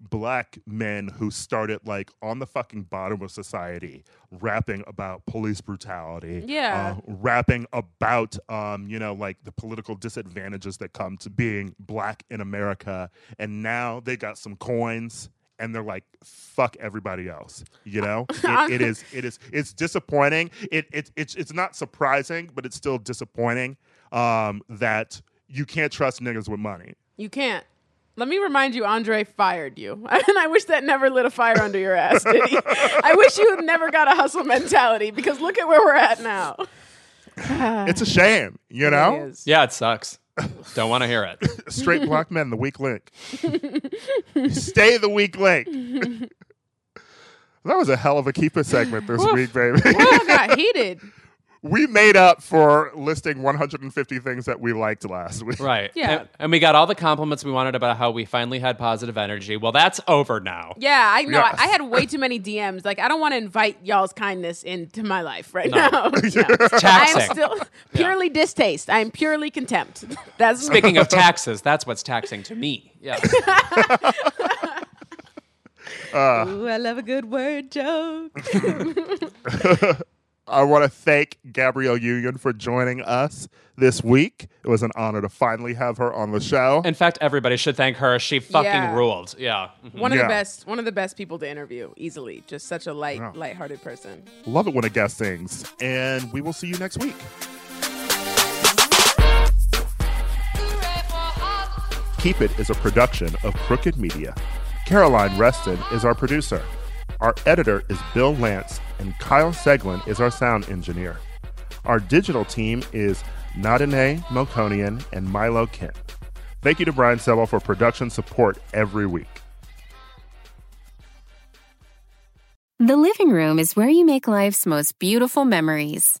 A: black men who started like on the fucking bottom of society rapping about police brutality
B: Yeah.
A: uh, rapping about um you know like the political disadvantages that come to being black in america and now they got some coins and they're like fuck everybody else you know it, it is it is it's disappointing it, it it's it's not surprising but it's still disappointing um that you can't trust niggas with money
B: You can't. Let me remind you, Andre fired you. And I wish that never lit a fire under your ass, did he? I wish you had never got a hustle mentality because look at where we're at now.
A: it's a shame you know
B: is.
C: Yeah, it sucks. Don't want to hear it.
A: straight black men the weak link stay the weak link that was a hell of a keeper segment this week baby
B: Whoa, got heated.
A: We made up for listing 150 things that we liked last week.
C: Right.
B: Yeah.
C: And, and we got all the compliments we wanted about how we finally had positive energy. Well, that's over now.
B: Yeah, I know.
A: Yes.
B: I, I had way too many DMs. Like, I don't want to invite y'all's kindness into my life right
C: No.
B: now. No.
C: It's
B: I'm still purely distaste. I am purely contempt. That's
C: Speaking of taxes, that's what's taxing to me. Yeah. Uh.
B: Ooh, I love a good word joke.
A: I want to thank Gabrielle Union for joining us this week. It was an honor to finally have her on the show.
C: In fact, everybody should thank her. She fucking
B: Yeah.
C: ruled. Yeah. Mhm.
B: One of
A: Yeah.
B: the best. One of the best people to interview easily. Just such a light,
A: Yeah.
B: light-hearted person.
A: Love it when a guest sings. And we will see you next week. Keep It is a production of Crooked Media. Caroline Reston is our producer. Our editor is Bill Lance, and Kyle Seglin is our sound engineer. Our digital team is Nadine Mokonian and Milo Kent. Thank you to Brian Semel for production support every week.
E: The living room is where you make life's most beautiful memories.